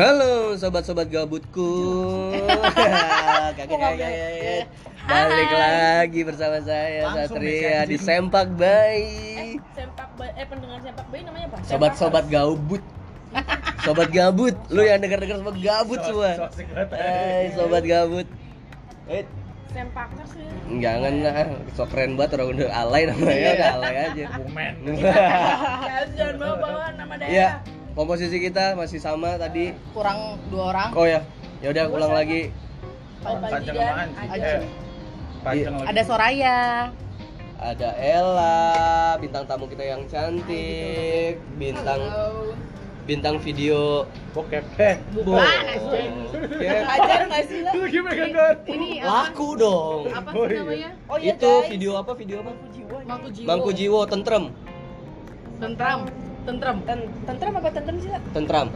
Halo sobat-sobat gabutku. Kaget kaget. Balik lagi bersama saya Langsung Satria di. Sempak Bay. sempak bay eh pendengar sempak bay namanya apa Sobat-sobat gabut. Sobat gabut, lu yang denger-denger semua gabut semua. Hai sobat gabut. Eh, sempakers ya jangan lah, so keren banget orang udah alay namanya udah alay aja. Bumen. Jangan bawa bawa nama daerah Iya, komposisi kita masih sama tadi. kurang dua orang Oh ya, ya udah ulang lagi. Aji. Eh, lagi. ada Soraya Ada Ella, bintang tamu kita yang cantik, bintang bintang video Bokep. Eh, Bo. Ya, ajar nggak sih ini apa laku dong. apa Oh, sih iya. namanya oh iya Itu guys. video apa? Video apa? Mangku Jiwo Bangku jiwo tentrem. tentram tentram Ten- tentram apa tentram sih Kak? Tentram.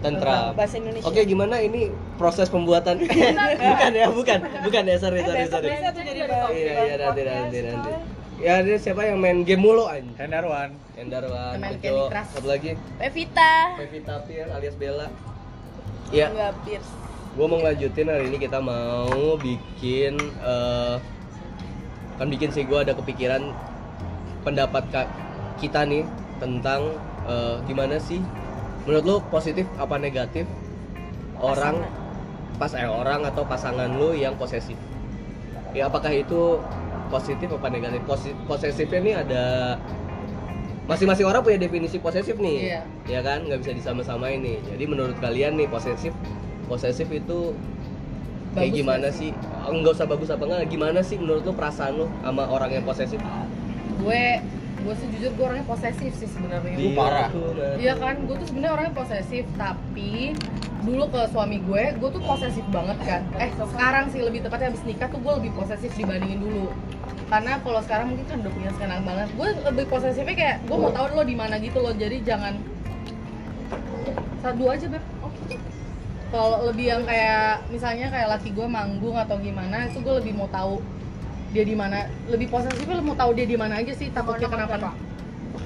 Tentram. bahasa Indonesia Oke, gimana ini proses pembuatan? bukan ya, bukan. Bukan ya, sorry, sorry, sorry. jadi Iya, iya, nanti, nanti, nanti. Ya, ini siapa yang main game mulu anjing? Hendarwan. Endarwan, Main Candy Crush. lagi Pevita Pevita Pir alias Bella. Ya, Enggak pierce gue mau ngelanjutin hari ini kita mau bikin eh, kan bikin sih gue ada kepikiran pendapat kak kita nih tentang eh, gimana sih? Menurut lu positif apa negatif? Orang pas eh orang atau pasangan lu yang posesif? Ya apakah itu positif apa negatif? Posi- posesifnya nih ada masing-masing orang punya definisi posesif nih Iya. ya kan? Nggak bisa disama-samain nih. Jadi menurut kalian nih posesif posesif itu kayak Bagus gimana nggak sih? nggak usah bagus apa enggak gimana sih menurut lu perasaan lu sama orang yang posesif? Gue gue sih jujur gue orangnya posesif sih sebenarnya Di- parah. Iya kan, gue tuh sebenarnya orangnya posesif, tapi dulu ke suami gue, gue tuh posesif banget kan. Eh sekarang sih lebih tepatnya habis nikah tuh gue lebih posesif dibandingin dulu. Karena kalau sekarang mungkin kan udah punya sekarang banget, gue lebih posesifnya kayak gue mau tahu lo di mana gitu loh, jadi jangan satu aja beb. Oke. Kalau lebih yang kayak misalnya kayak laki gue manggung atau gimana, itu gue lebih mau tahu dia di mana. Lebih posesifnya lo mau tahu dia di mana aja sih, takutnya kenapa?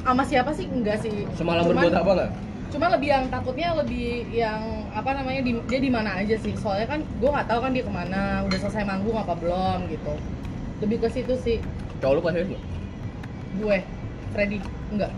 Sama siapa sih? Enggak sih. semalam Cuman- berbuat apa nggak? cuma lebih yang takutnya lebih yang apa namanya di, dia di mana aja sih. Soalnya kan gue nggak tahu kan dia ke mana. Udah selesai manggung apa belum gitu. Lebih ke situ sih. Cowok lu posesif nggak? Gue. Freddy. Enggak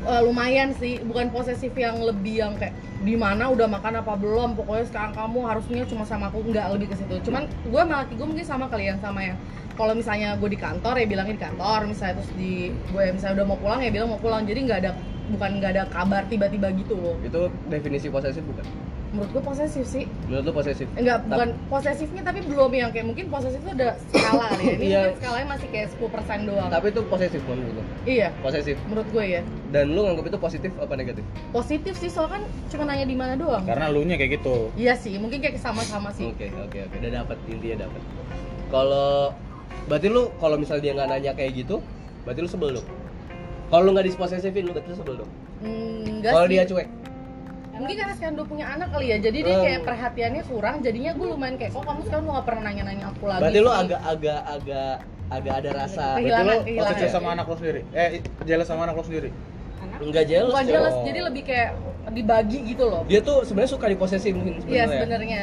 Eh, lumayan sih. Bukan posesif yang lebih yang kayak di mana udah makan apa belum? Pokoknya sekarang kamu harusnya cuma sama aku enggak lebih ke situ. Cuman gue sama laki gue mungkin sama kalian sama yang kalau misalnya gue di kantor ya bilangin di kantor. Misalnya terus di gue misalnya udah mau pulang ya bilang mau pulang. Jadi nggak ada bukan nggak ada kabar tiba-tiba gitu loh. Itu definisi posesif bukan? Menurut gue posesif sih. Menurut lu posesif? Enggak bukan posesifnya tapi belum yang kayak mungkin posesif itu ada skala deh. Ini Iya. mungkin skalanya masih kayak 10% doang. Tapi itu posesif menurut lu? Iya. Posesif. Menurut gue ya. Dan lu nganggap itu positif apa negatif? Positif sih soalnya kan cuma nanya di mana doang. Karena lu nya kayak gitu. iya sih mungkin kayak sama-sama sih. Oke oke oke. Udah dapat intinya dapat. Kalau berarti lu kalau misalnya dia nggak nanya kayak gitu, berarti lu sebel dong. Kalau lu nggak disposesifin lu lu sebel dong. Hmm, enggak Kalau sih dia cuek, mungkin karena sekarang udah punya anak kali ya jadi dia Oh. kayak perhatiannya kurang jadinya gue lumayan kayak kok kamu sekarang lu gak pernah nanya-nanya aku lagi berarti lu sih?" agak agak agak agak ada rasa Kehilangan, Berarti lu kehilangan. posesif sama anak lu sendiri. Eh, jelas sama anak lu sendiri. enggak jealous. bukan jelas jadi lebih kayak dibagi gitu loh Dia tuh sebenarnya suka diposesif mungkin iya sebenarnya. sebenarnya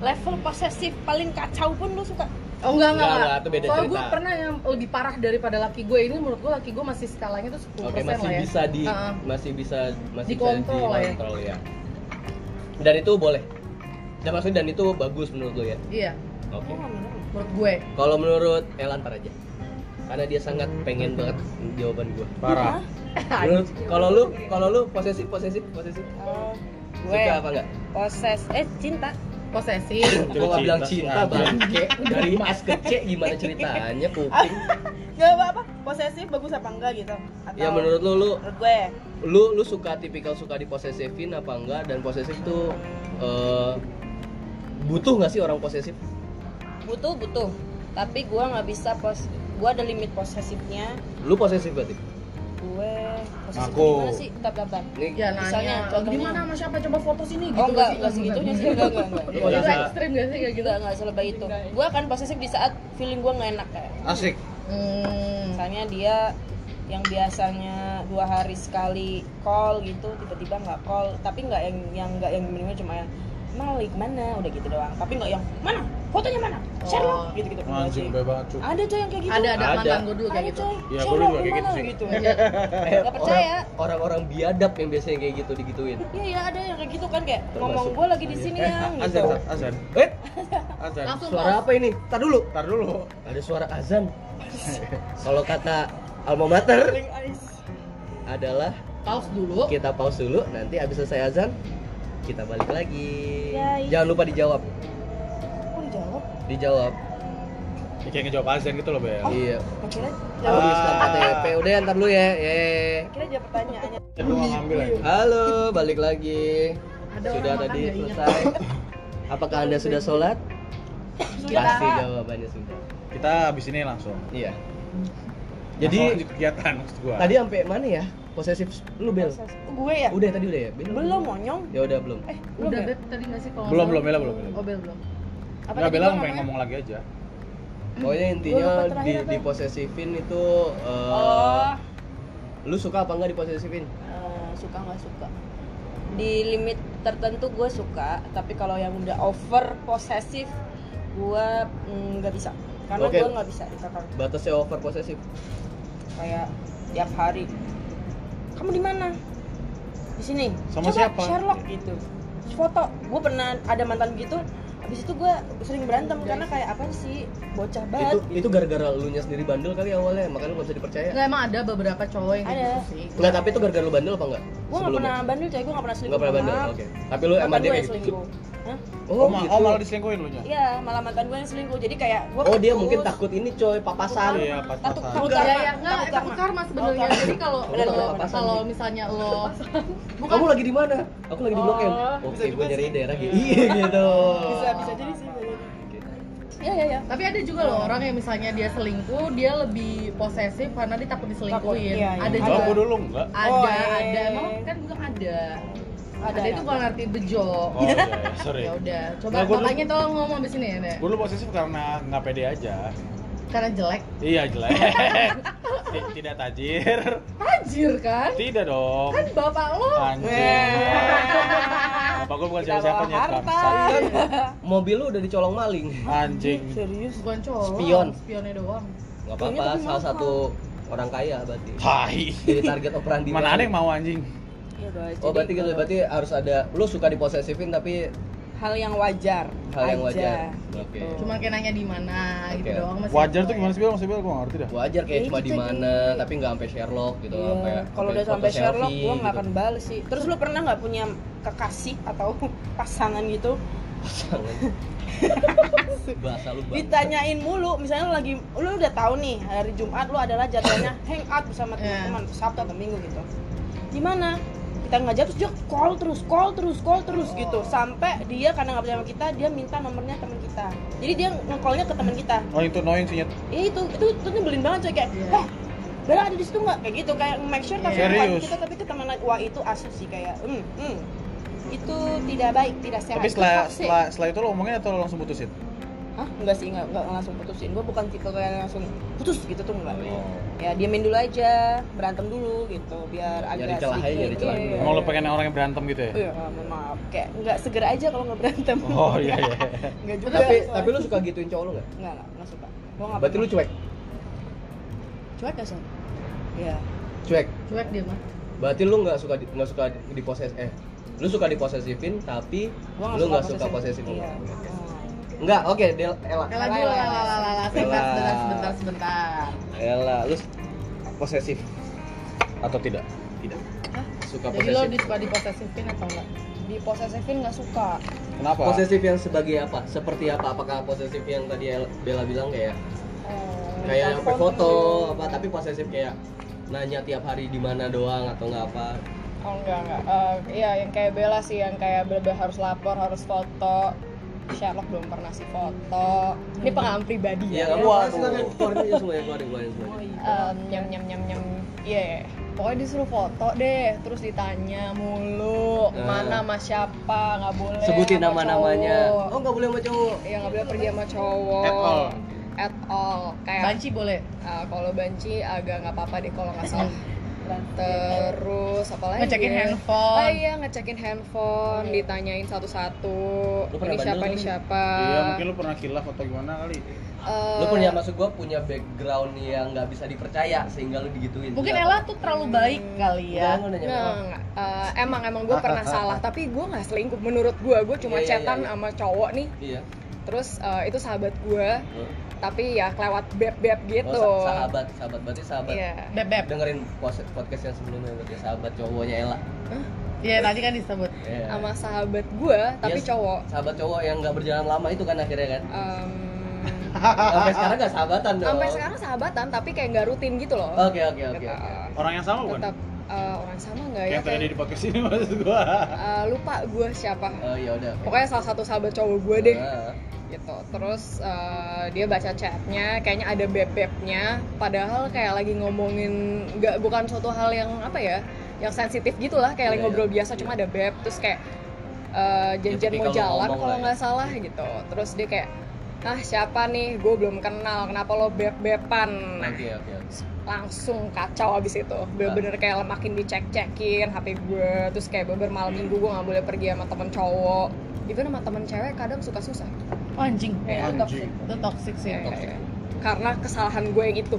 level posesif paling kacau pun lu suka Oh enggak enggak, Enggak, enggak. enggak, itu beda Soalnya gue pernah yang lebih parah daripada laki gue ini menurut gue laki gue masih skalanya tuh 10% Oke, masih lah ya. bisa di Heeh. masih bisa masih Dikontrol bisa lah ya. dikontrol ya. Dan itu boleh. Dan maksudnya dan itu bagus menurut lu ya. Iya, Oke. menurut gue. Kalau menurut Elan ntar aja. Karena dia sangat pengen banget jawaban gua. Parah. Menurut kalau lu kalau lu posesif posesif posesif Oh, gue suka apa enggak? poses eh cinta Posesif. Gua nggak bilang cinta bangke dari mas ke C gimana ceritanya kuping? nggak apa apa posesif bagus apa enggak gitu atau Ya menurut lu lu menurut gue lu lu suka tipikal suka diposesifin apa enggak dan posesif tuh eh, butuh nggak sih orang posesif? butuh butuh tapi gue nggak bisa pos gue ada limit posesifnya Lu posesif berarti? gue posesif Aku. gimana sih bentar bentar Ya Misalnya, nanya, contohnya. lagi di mana sama siapa coba foto sini gitu. oh enggak nggak enggak segitunya sih enggak enggak enggak Lu Itu ekstrim gak sih kayak gitu? enggak enggak selebay itu gue akan posesif di saat feeling gue nggak enak kayak Asik. Hmm. misalnya dia yang biasanya dua hari sekali call gitu tiba-tiba nggak call tapi nggak yang yang nggak yang minimal cuma yang Malik mana udah gitu doang. Tapi nggak yang mana? Fotonya mana? Sherlock. Oh. gitu gitu Anjing banget cuy. ada coy yang kayak gitu. Ada ada Ada. mantan gue dulu kayak gitu. Iya, gua Sherlock juga kayak gitu sih. gitu. Eh, Nggak percaya. orang- orang-orang biadab yang biasanya kayak gitu digituin. Iya iya ada yang kayak gitu kan kayak Termasuk ngomong gue lagi di sini Eh, yang azan, gitu. Sat, azan. eh Azan. langsung suara apa ini? Tar dulu. Ntar dulu. ada suara azan. Kalau kata alma mater adalah pause dulu. kita pause dulu nanti abis selesai azan kita balik lagi. Ya, iya. jangan lupa dijawab. Kok dijawab? Dijawab. Ya, kayak ngejawab azan gitu loh, Bel. iya. akhirnya oh, jawab. Islam KTP udah ntar dulu ya. Ye. Akhirnya jawab pertanyaannya. Lu ngambil halo balik lagi. Ada sudah tadi selesai. apakah anda sudah sholat? Sudah. pasti jawabannya sudah. Kita habis ini langsung. iya. Jadi kegiatan maksud gua. tadi sampai mana ya posesif lu bel? Gue ya? Udah tadi udah ya? Bel? belum monyong. Ya udah belum. Eh belum udah ya? bet tadi nggak sih kalau nggak Belum, belum, Bella belum, belum. oh bel belum. Apa Nggak, gua pengen ngomong lagi aja. pokoknya intinya di apa? diposesifin itu eh, oh. lu suka apa enggak diposesifin eh, suka nggak suka? Di limit tertentu gue suka tapi kalau yang udah over posesif gue mm, nggak bisa. Karena Oke. gue nggak bisa dikekang batasnya over posesif kayak tiap hari kamu di mana? Di sini. Sama Coba siapa? Sherlock. Gitu. Terus foto. Gue pernah ada mantan gitu. Habis itu gue sering berantem karena kayak apa sih? Bocah itu banget itu gara-gara lu nya sendiri bandel kali awalnya makanya lu gak bisa dipercaya. Nggak emang ada beberapa cowok yang Ada. gitu sih. Enggak, tapi itu gara-gara lu bandel apa enggak? gue nggak pernah bandel coy gue nggak pernah selingkuh Enggak pernah bandel. Oke. Tapi lu emang dia kayak yang gitu. Hah? Oh, Oh, gitu. oh malah diselingkuhin lu nya. Iya, malah mantan gue yang selingkuh. Jadi kayak gue Oh, dia mungkin takut ini coy, papasan. Iya, Takut, pas-pasan. takut ya karma. ya nggak Takut takut karma sebenarnya Oh, jadi kalau kalau papasan misalnya lo Kamu lagi di mana? Aku lagi di Blok M. Oh, Oke, gue nyari daerah gitu. Iya gitu. bisa bisa jadi sih. Iya iya iya. tapi ada juga loh orang yang misalnya dia selingkuh dia lebih posesif karena dia takut diselingkuhin Takut, iya, iya. ada Oh, juga gua dulu enggak. ada Oh, iya. ada emang kan bilang ada Ada, ada, itu ada. bukan arti bejo Oh, iya, iya, sorry. ya udah coba Nggak, dulu- makanya tolong ngomong di sini ya deh Gue dulu posesif karena nggak pede aja. karena jelek Iya jelek. Ti- Tidak tajir. tajir kan Tidak dong. kan bapak lo Anjing. Bapak gue bukan Kita siapa-siapa bawa nyet bangsat. Mobil lu udah dicolong maling. Anjing. Serius. bukan cowok Spion. spionnya doang Kayaknya apa-apa, salah satu orang kaya berarti. Tai. Jadi target operandi. Mana baru. ada yang mau anjing? Iya guys. Oh, jadi berarti gitu. Berarti harus ada lu suka diposesifin tapi hal yang wajar. hal yang aja, wajar. gitu. Oke. cuma kayak nanya di mana gitu Oke. doang masih Wajar tuh gimana ya. sih Bel? Maksudnya Bel gue ngerti dah. Wajar kayak Ya, cuma itu di mana, jadi- tapi nggak sampai Sherlock gitu, Iya, sampai kalau udah sampai Sherlock, gue nggak gitu. akan bales sih. Terus lu pernah nggak punya kekasih atau pasangan gitu? Pasangan. Bahasa lu. Ditanyain mulu, misalnya lu lagi, lu udah tahu nih hari Jumat lu adalah jadwalnya hangout bersama Iya. teman-teman Sabtu atau Minggu gitu. Gimana? Kita ngajak terus dia call terus, call terus, call terus gitu sampai dia karena nggak percaya sama kita, dia minta nomornya teman kita. Jadi dia nge-callnya ke teman kita. Oh itu knowing sih. Ya itu itu itu nyebelin banget coy kayak, Iya. "Eh, Bella ada di situ nggak? Kayak gitu kayak make sure tapi Serius? kita tapi ke teman. Wah itu asus sih kayak, hmm, hmm. Itu tidak baik, tidak sehat. Tapi setelah, setelah setelah itu lo ngomongin atau lo langsung putusin? Hah? Enggak sih, enggak, enggak langsung putusin. Gue bukan tipe kayak langsung putus gitu tuh enggak. Oh. Ya diamin dulu aja, berantem dulu gitu biar agak celah aja, sedikit. nyari celah iya. Emang lo pengen orang yang berantem gitu ya? Iya, mohon maaf. Kayak enggak seger aja kalau nggak berantem. Oh iya iya. Enggak juga. Tapi tapi lu suka gituin cowok lu nggak? enggak, enggak, enggak suka. Gua enggak Berarti lu cuek, cuek ya, Son? Iya. cuek. cuek dia mah Berarti lu nggak suka di- nggak suka diposes eh lu suka diposesifin tapi Gua lu nggak suka posesif. posesif Iya. Enggak, oke, Del Ella. Ella dulu lah lah lah lah sebentar sebentar sebentar sebentar Ella, lu posesif Atau tidak? tidak? Suka jadi lo posesif. disuka diposesifin atau enggak Di posesifin enggak suka. Kenapa? Posesif yang sebagai apa? Seperti apa? Apakah posesif yang tadi El- Bella bilang kayak Eh, kayak sampai telepon foto apa tapi posesif kayak nanya tiap hari di mana doang atau nggak apa? Oh enggak enggak. Eh, iya yang kayak Bella sih yang kayak bener harus lapor, harus foto. Sherlock belum pernah sih foto. Ini pengalaman pribadi Iya, ya. kamu Waduh. silakan keluarin semua ya, keluarin, keluarin semua. Em, nyam nyam nyam nyam. Iya. Pokoknya disuruh foto deh, terus ditanya mulu Nah. mana sama siapa, nggak boleh. Sebutin sama nama-namanya. cowok. Oh, nggak boleh sama cowok. Iya nggak boleh pergi sama cowok. At all. at all kayak banci boleh uh, kalau banci agak nggak apa-apa deh kalau nggak salah terus apa lagi Ngecekin ya? handphone. oh iya ngecekin handphone ditanyain satu-satu. Lu pernah ini siapa ini siapa? Iya, mungkin lu pernah kilaf atau gimana kali. Eh, lu punya maksud gua punya background yang nggak bisa dipercaya sehingga lu digituin. Mungkin. Ella tuh terlalu baik kali ya. Nanya nggak. Eh, emang emang gue pernah salah tapi gue nggak selingkuh. Menurut gue gue cuma Iya, iya, chatan iya, iya. sama cowok nih. Iya. Terus eh, itu sahabat gue tapi ya kelewat beb beb gitu Oh, sa- sahabat sahabat berarti sahabat Iya. beb beb dengerin podcast yang sebelumnya berarti sahabat cowoknya Ella iya tadi kan disebut Iya. sama sahabat gue tapi Yes. cowok sahabat cowok yang nggak berjalan lama itu kan akhirnya kan Em, sampai sekarang nggak sahabatan dong sampai sekarang sahabatan tapi kayak nggak rutin gitu loh oke oke oke Gitu. oke. Orang yang sama bukan? tetap eh, orang sama nggak ya yang tadi di podcast ini maksud gua. eh, lupa gue siapa oh ya udah pokoknya salah satu sahabat cowok gue deh Ah. Gitu. Terus eh, dia baca chatnya kayaknya ada beb bebnya padahal kayak lagi ngomongin nggak bukan suatu hal yang apa ya yang sensitif gitulah kayak lagi Iya, ngobrol iya. biasa cuma ada beb terus kayak eh, janjian Ya, mau jalan kalau ya. nggak salah gitu. Terus dia kayak ah siapa nih? Gue belum kenal. Kenapa lo beb nah oke oke. Oke. langsung kacau abis itu. Bener-bener kayak makin dicek cekin hp gue terus kayak beber malam minggu gue nggak boleh pergi sama temen cowok. Even sama temen cewek kadang suka susah Oh, anjing. Iya, itu toxic. anjing. itu toxic sih Kayak- karena kesalahan gue yang itu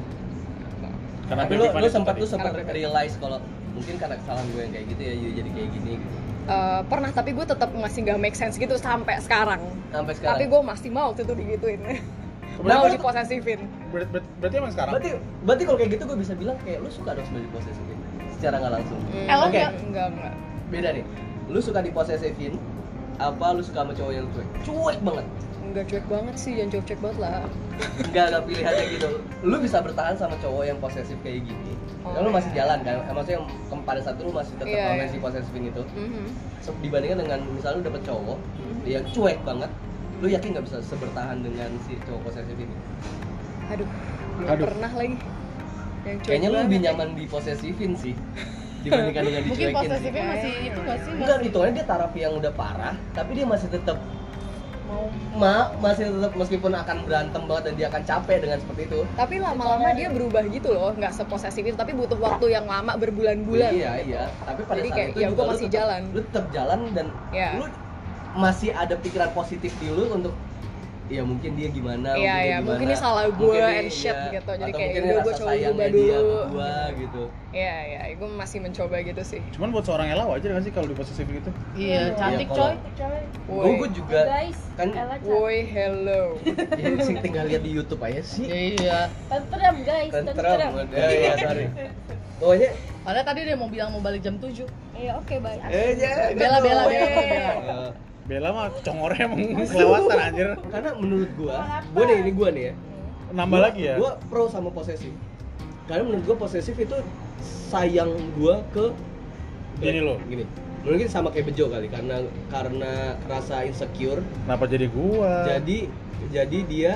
Karena tapi lu lu sempat lu tadi. sempat realize kalau mungkin karena kesalahan gue yang kayak gitu ya jadi kayak gini gitu. Eh, pernah tapi gue tetap masih gak make sense gitu sampai sekarang. Sampai sekarang. Tapi gue masih mau waktu itu digituin. Mau Berarti- diposesifin. Ber- ber- berarti emang sekarang? berarti berarti kalau kayak gitu gue bisa bilang kayak lu suka dong sebagai posesifin secara nggak langsung? Hmm, Oke. nggak? enggak enggak beda nih. Lu suka diposesifin apa lu suka sama cowok yang cuek? Cuek banget enggak cuek banget sih jangan cuek cuek banget lah. Nggak ada pilihannya gitu. Lu bisa bertahan sama cowok yang posesif kayak gini. Oh, Dan lu masih jalan kan? Maksudnya yang pada saat itu lu masih tetap Iya, sama iya. si posesifin itu. Mhm. Se- dibandingkan dengan misalnya lu dapet cowok yang cuek banget lu yakin nggak bisa sebertahan dengan si cowok posesif ini? Aduh belum Aduh. pernah lagi yang cuek kayaknya lu lebih nyaman diposesifin sih dibandingkan dengan mungkin dicuekin sih. posesifnya masih itu gak sih enggak masih hitungannya dia taraf yang udah parah tapi dia masih tetap ma masih tetap meskipun akan berantem banget dan dia akan capek dengan seperti itu tapi lama-lama dia berubah gitu loh nggak seposesif itu tapi butuh waktu yang lama berbulan-bulan iya iya tapi pada Jadi saat kayak, itu ya juga gua lu masih tetap- jalan. lu tetap jalan dan Iya. lu masih ada pikiran positif di lu untuk ya mungkin dia gimana Iya, iya, gimana. mungkin ini salah ini, and shit iya. gitu. Jadi Atau kayak, udah rasa coba sayangnya ubah dia ke dulu. gua gitu. Iya iya gue masih mencoba gitu sih. Cuman buat seorang Ella wajar gak sih kalau diposesif gitu? iya cantik Iya, coy. Woi. Gue juga guys kan woi hello. Ya sih tinggal lihat di YouTube aja sih. Iya. Tentrem guys tentrem ya, ya sorry. Pokoknya padahal tadi dia mau bilang mau balik jam 7 iya oke baik eh ya Bella, Bella, Eh, Bella, Bella. Bella mah congornya emang kelewatan anjir. karena menurut gua gua nih ini gua nih ya Nambah Gua- lagi ya? Gua pro sama posesif. Karena menurut gua posesif itu sayang gua ke Gini loh. Gini. Mungkin sama kayak Bejo kali karena karena rasa insecure. Kenapa jadi gua? Jadi jadi dia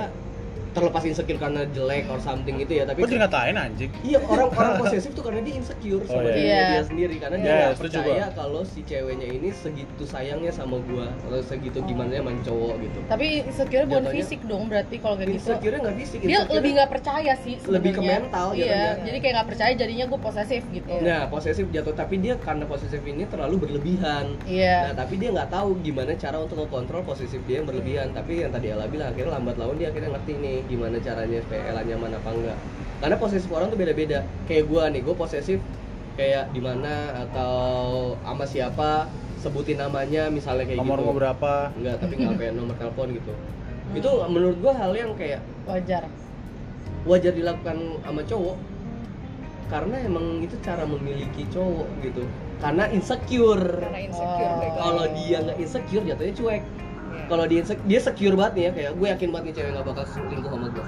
terlepas insecure karena jelek or something gitu ya, tapi Kok jadi ngatain anjing? Iya orang orang posesif tuh karena dia insecure Oh, sama iya. dirinya Iya. dia sendiri karena dia Iya, percaya gua. kalau si ceweknya ini segitu sayangnya sama gua atau segitu gimana sama cowok gitu. tapi insecure bukan fisik dong berarti kalau kayak gitu Insecure nggak fisik, dia lebih nggak percaya sih Lebih ke mental iya jatuhnya. jadi kayak nggak percaya jadinya gue posesif gitu Nah, posesif jatuh tapi dia karena posesif ini terlalu berlebihan. iya Nah, tapi dia nggak tahu gimana cara untuk mengontrol posesif dia yang berlebihan. Tapi yang tadi Ella bilang akhirnya lambat laun dia akhirnya ngerti nih gimana caranya supaya Ella nyaman apa enggak. Karena posesif orang tuh beda-beda. Kayak gua nih, gua posesif kayak di mana atau sama siapa sebutin namanya misalnya kayak Nomor gitu. berapa? Enggak, tapi nggak kayak nomor telepon gitu. Itu menurut gua hal yang kayak wajar wajar dilakukan sama cowok karena emang itu cara memiliki cowok gitu karena insecure karena insecure Oh. kalau dia nggak insecure jatuhnya cuek. Kalau dia dia secure banget nih ya kayak gue yakin banget nih cewek nggak bakal selingkuh sama gue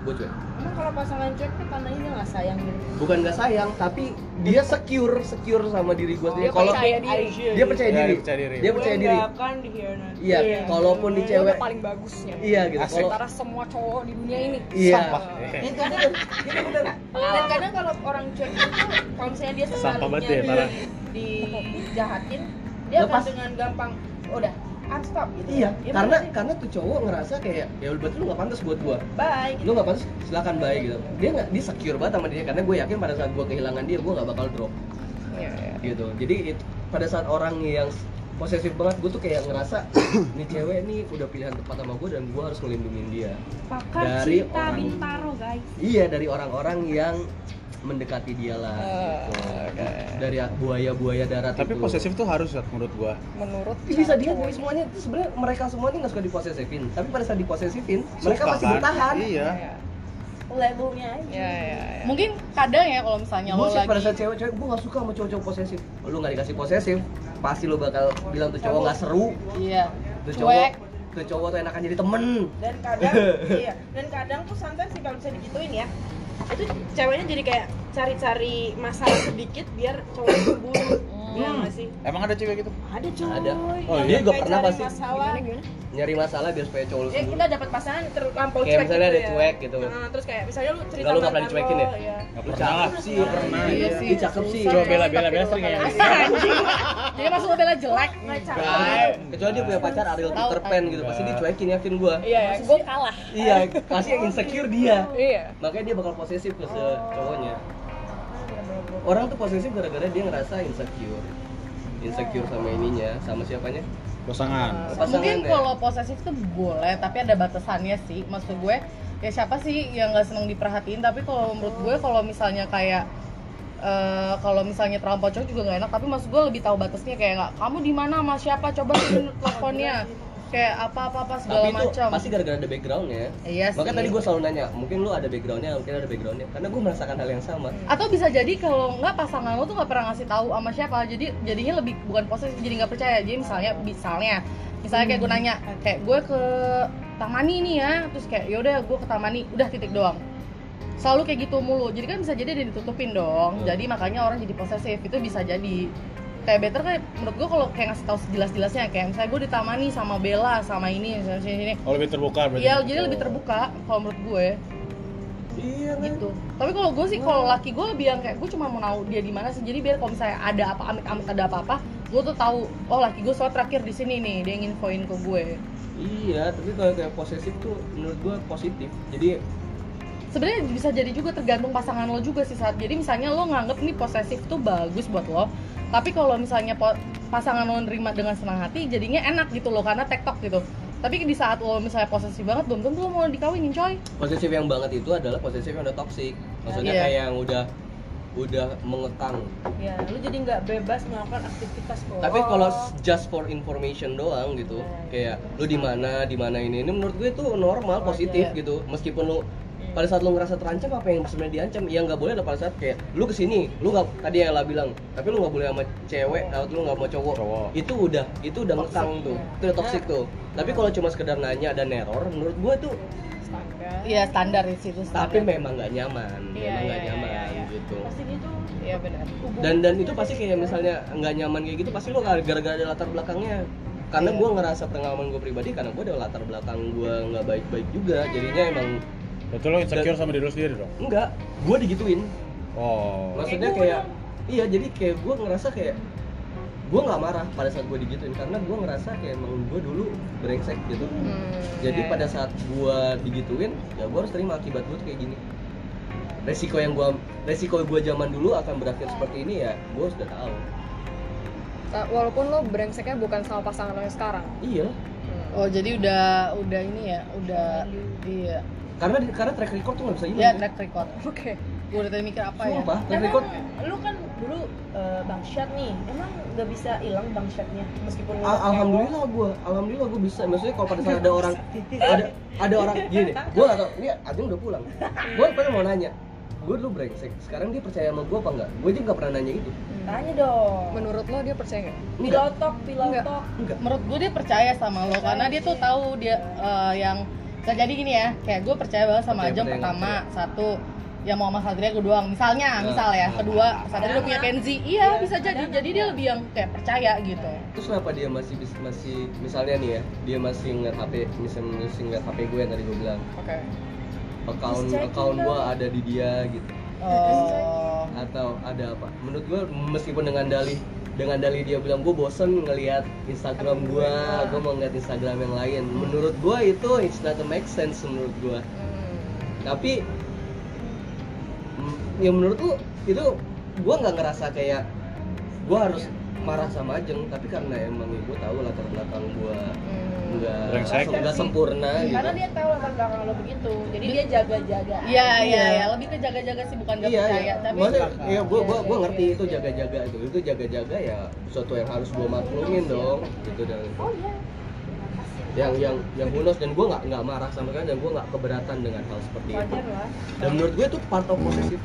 gue cuek. Emang kalau pasangan cuek tuh tandanya dia nggak sayang gitu? Bukan nggak sayang tapi dia secure secure sama diri gue sendiri. dia kalau percaya diri. dia percaya Iya, diri. dia percaya diri. dia percaya diri. Akan dikhianati iya kalaupun di Dia cewek paling bagusnya iya gitu. Asik. kalau antara semua cowok di dunia ini. Iya. Sampah. itu bener itu bener dan kadang kalau orang cuek itu kalau misalnya dia sekalinya ya, dijahatin dia akan dengan gampang "Oh, udah unstop gitu iya Ya, karena sih. karena tuh cowok ngerasa kayak ya berarti lu nggak pantas buat gua. Baik lu nggak pantas silakan baik gitu. Dia nggak dia secure banget sama dia karena gue yakin pada saat gua kehilangan dia gua nggak bakal drop. Iya, iya. gitu. Jadi it- pada saat orang yang posesif banget gue tuh kayak ngerasa nih cewek nih udah pilihan tepat sama gue dan gue harus ngelindungin dia. Pakar Dari cinta orang- bintaro guys. Iya dari orang-orang yang mendekati dia lah gitu. oke. dari buaya-buaya darat Tapi itu. posesif tuh harus menurut gua. menurut bisa dia dari semuanya itu sebenarnya mereka semua ini nggak suka diposesifin tapi pada saat diposesifin mereka masih kan? bertahan Iya. Iya. labelnya aja Iya, iya, iya. mungkin kadang ya kalau misalnya lo Bullshit pada lagi saat cewek-cewek gue gak suka sama cowok-cowok posesif Lu gak dikasih posesif Pasti lu bakal bilang tuh cowok gak seru iya Tuh cowok Tuh cowok tuh enakan jadi temen dan kadang iya dan kadang tuh sometimes sih kalau bisa digituin ya itu ceweknya jadi kayak cari-cari masalah sedikit biar cowok cemburu Iya nggak sih Emang ada cewek gitu? ada coy Ada. Oh, Yang dia juga kayak pernah pasti. masalah Gimana, gimana? Nyari masalah biar supaya cowok lu ya kita dapat pasangan terlampau Kayak cuek misalnya gitu ada ya. cuek gitu. Nah, terus kayak misalnya lu cerita Enggak, lu nggak mantan pernah dicuekin ya? iya. Gak Lu pernah. cakep sih, gak pernah Iya sih. Cakep sih Coba bela bela bela sering ya. jadi masuk lo bela jelek nggak Guys, cakep Kecuali dia punya pacar Ariel Peter Pan gitu Pasti dicuekin yakin gue Iya, ya, gue kalah. Iya, pasti yang insecure dia Iya. Makanya dia bakal posesif ke cowoknya Orang tuh posesif gara-gara dia ngerasa insecure Insecure sama ininya, sama siapanya? Pasangan. Pasangan mungkin ya? kalau posesif tuh boleh tapi ada batasannya sih maksud gue ya siapa sih yang nggak seneng diperhatiin tapi kalau menurut gue kalau misalnya kayak eh, kalau misalnya terlampau cowok juga nggak enak tapi maksud gue lebih tahu batasnya kayak nggak kamu di mana sama siapa coba teleponnya kayak apa apa apa segala Tapi itu macam. pasti gara-gara ada backgroundnya. Iya sih. Makanya tadi gue selalu nanya, mungkin lu ada backgroundnya, mungkin ada backgroundnya. Karena gue merasakan hal yang sama. Atau bisa jadi kalau nggak pasangan lo tuh nggak pernah ngasih tahu sama siapa. Jadi jadinya lebih bukan posesif jadi nggak percaya. Jadi misalnya misalnya misalnya kayak gue nanya kayak gue ke Tamani nih ya. Terus kayak yaudah gue ke Tamani. Udah titik doang. Selalu kayak gitu mulu. Jadi kan bisa jadi dia ditutupin dong. Hmm. jadi makanya orang jadi posesif. Itu bisa jadi kayak better kayak menurut gue kalau kayak ngasih tahu sejelas-jelasnya. Kayak misalnya gue ditamani sama Bella sama ini sini sini. Oh lebih terbuka berarti. Iya, jadi lebih terbuka kalau menurut gue Iya gitu. Tapi kalau gue sih kalau laki gue lebih yang kayak gue cuma mau tahu dia di mana sih. Jadi biar kalau misalnya ada apa amit amit ada apa apa gue tuh tahu oh laki gue soal terakhir di sini nih dia nginfoin ke gue Iya, tapi kalau kayak posesif tuh menurut gue positif. Jadi sebenarnya bisa jadi juga tergantung pasangan lo juga sih saat jadi misalnya lo nganggep nih posesif tuh bagus buat lo tapi kalau misalnya pasangan lo nerima dengan senang hati jadinya enak gitu loh karena tektok gitu. Tapi di saat lo misalnya posesif banget belum tentu lo mau dikawinin coy. Posesif yang banget itu adalah posesif yang udah toxic. Maksudnya Iya. kayak yang udah udah mengekang. Ya lu jadi nggak bebas melakukan aktivitas lo Tapi kalau just for information doang gitu Kayak lu di mana, di mana ini? Ini menurut gue tuh normal, positif Iya. gitu. Meskipun lu pada saat lu ngerasa terancam apa yang sebenarnya diancam ya nggak boleh lah pada saat kayak lu ke sini lu nggak tadi yang lah bilang tapi lu nggak boleh sama cewek atau lu nggak mau cowok. Cowok. itu udah itu udah ngekang tuh itu udah toxic tuh tapi kalau cuma sekedar nanya dan neror menurut gue tuh Standar. iya standar di situ standar. tapi memang nggak nyaman Iya, memang nggak iya, nyaman iya, iya. gitu pasti tuh Iya benar. dan dan itu pasti kayak misalnya nggak nyaman kayak gitu pasti lo gara-gara ada latar belakangnya karena Iya. gue ngerasa pengalaman gue pribadi karena gue ada latar belakang gue nggak baik-baik juga jadinya emang Berarti lo insecure sama diri lo sendiri dong? enggak gue digituin Oh. maksudnya Kayak kayak iya jadi kayak gue ngerasa kayak gue nggak marah pada saat gue digituin karena gue ngerasa kayak emang gue dulu brengsek gitu Hmm, jadi iya, pada iya. saat gue digituin ya gue harus terima akibat gue tuh kayak gini resiko yang gue resiko gue zaman dulu akan berakhir seperti ini ya gue sudah tahu walaupun lo brengseknya bukan sama pasangan lo yang sekarang. iya Hmm. Oh jadi udah udah ini ya udah iya karena karena track record tuh nggak bisa hilang ya track record. Oke. Gue udah tadi mikir apa ya? Sumpah, track Emang record. lu kan dulu uh, bangsat nih emang nggak bisa hilang bangsatnya meskipun lu Al- alhamdulillah gue alhamdulillah gue bisa. Maksudnya kalau pada saat ada orang ada ada orang gini gue gak tau ini Ajeng udah pulang. Gue pengen mau nanya gue dulu brengsek. Sekarang dia percaya sama gue apa enggak gue juga gak pernah nanya itu. Tanya dong. Menurut lo dia percaya nggak? enggak pilotok Enggak. pilotok enggak Menurut gue dia percaya sama lo karena dia tuh tahu dia eh, yang bisa jadi gini ya kayak gue percaya banget sama Percaya, Ajeng pertama satu yang mau sama Satria gue doang misalnya Nah, misal ya nah. kedua Satria udah punya Kenzi iya bisa jadi. jadi dia lebih yang kayak percaya gitu. Terus kenapa dia masih masih misalnya nih ya dia masih ngeliat HP misalnya masih ngeliat HP gue yang tadi gue bilang. Oke. account Just checking account gue ada di dia gitu. Oh. Atau ada apa? Menurut gue meskipun dengan dalih dengan dalih dia bilang gue bosen ngelihat Instagram gue gue mau ngeliat Instagram yang lain. Menurut gue itu it's not a make sense menurut gue tapi mm, ya menurut lu itu gue nggak ngerasa kayak gue harus marah sama Ajeng tapi karena emang gue tahu latar belakang gue nggak Brengsek. nggak sempurna gitu karena dia tahu latar belakang lo begitu jadi dia jaga-jaga Iya iya Iya. iya lebih ke jaga-jaga sih bukan gak iya, percaya iya. tapi Maksudnya, iya, gue gua, Iya, gua iya, ngerti iya, itu iya. jaga-jaga itu. Itu jaga-jaga ya sesuatu yang harus gue maklumin dong, gitu dan oh iya yang yang yang bonus dan gue nggak nggak marah sama kan dan gue nggak keberatan dengan hal seperti itu. Dan menurut gue itu part of posesif.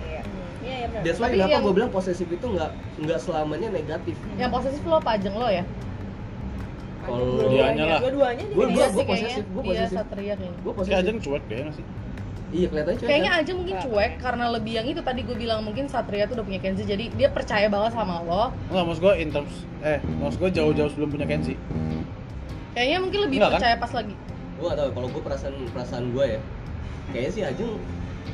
iya iya iya benar That's why Tapi kenapa yang- gue bilang posesif itu nggak nggak selamanya negatif. yang posesif lo apa ajeng lo ya Kalau Dianya lah. dua-duanya Gua- juga gua- Iya gua sih posesif, kayaknya gua dia posesif. satria kayaknya Kayak posesif. Ajeng cuek deh nggak sih? Iya kelihatannya cuek. Kayaknya kan? aja mungkin cuek karena lebih yang itu tadi gue bilang mungkin Satria tuh udah punya Kenzi jadi dia percaya banget sama lo. Enggak, maksud gue in terms eh maksud gue jauh-jauh sebelum punya Kenzi. Kayaknya mungkin lebih Enggak kan? percaya pas lagi. gue gak tau kalau gue perasaan perasaan gue ya kayaknya sih Ajeng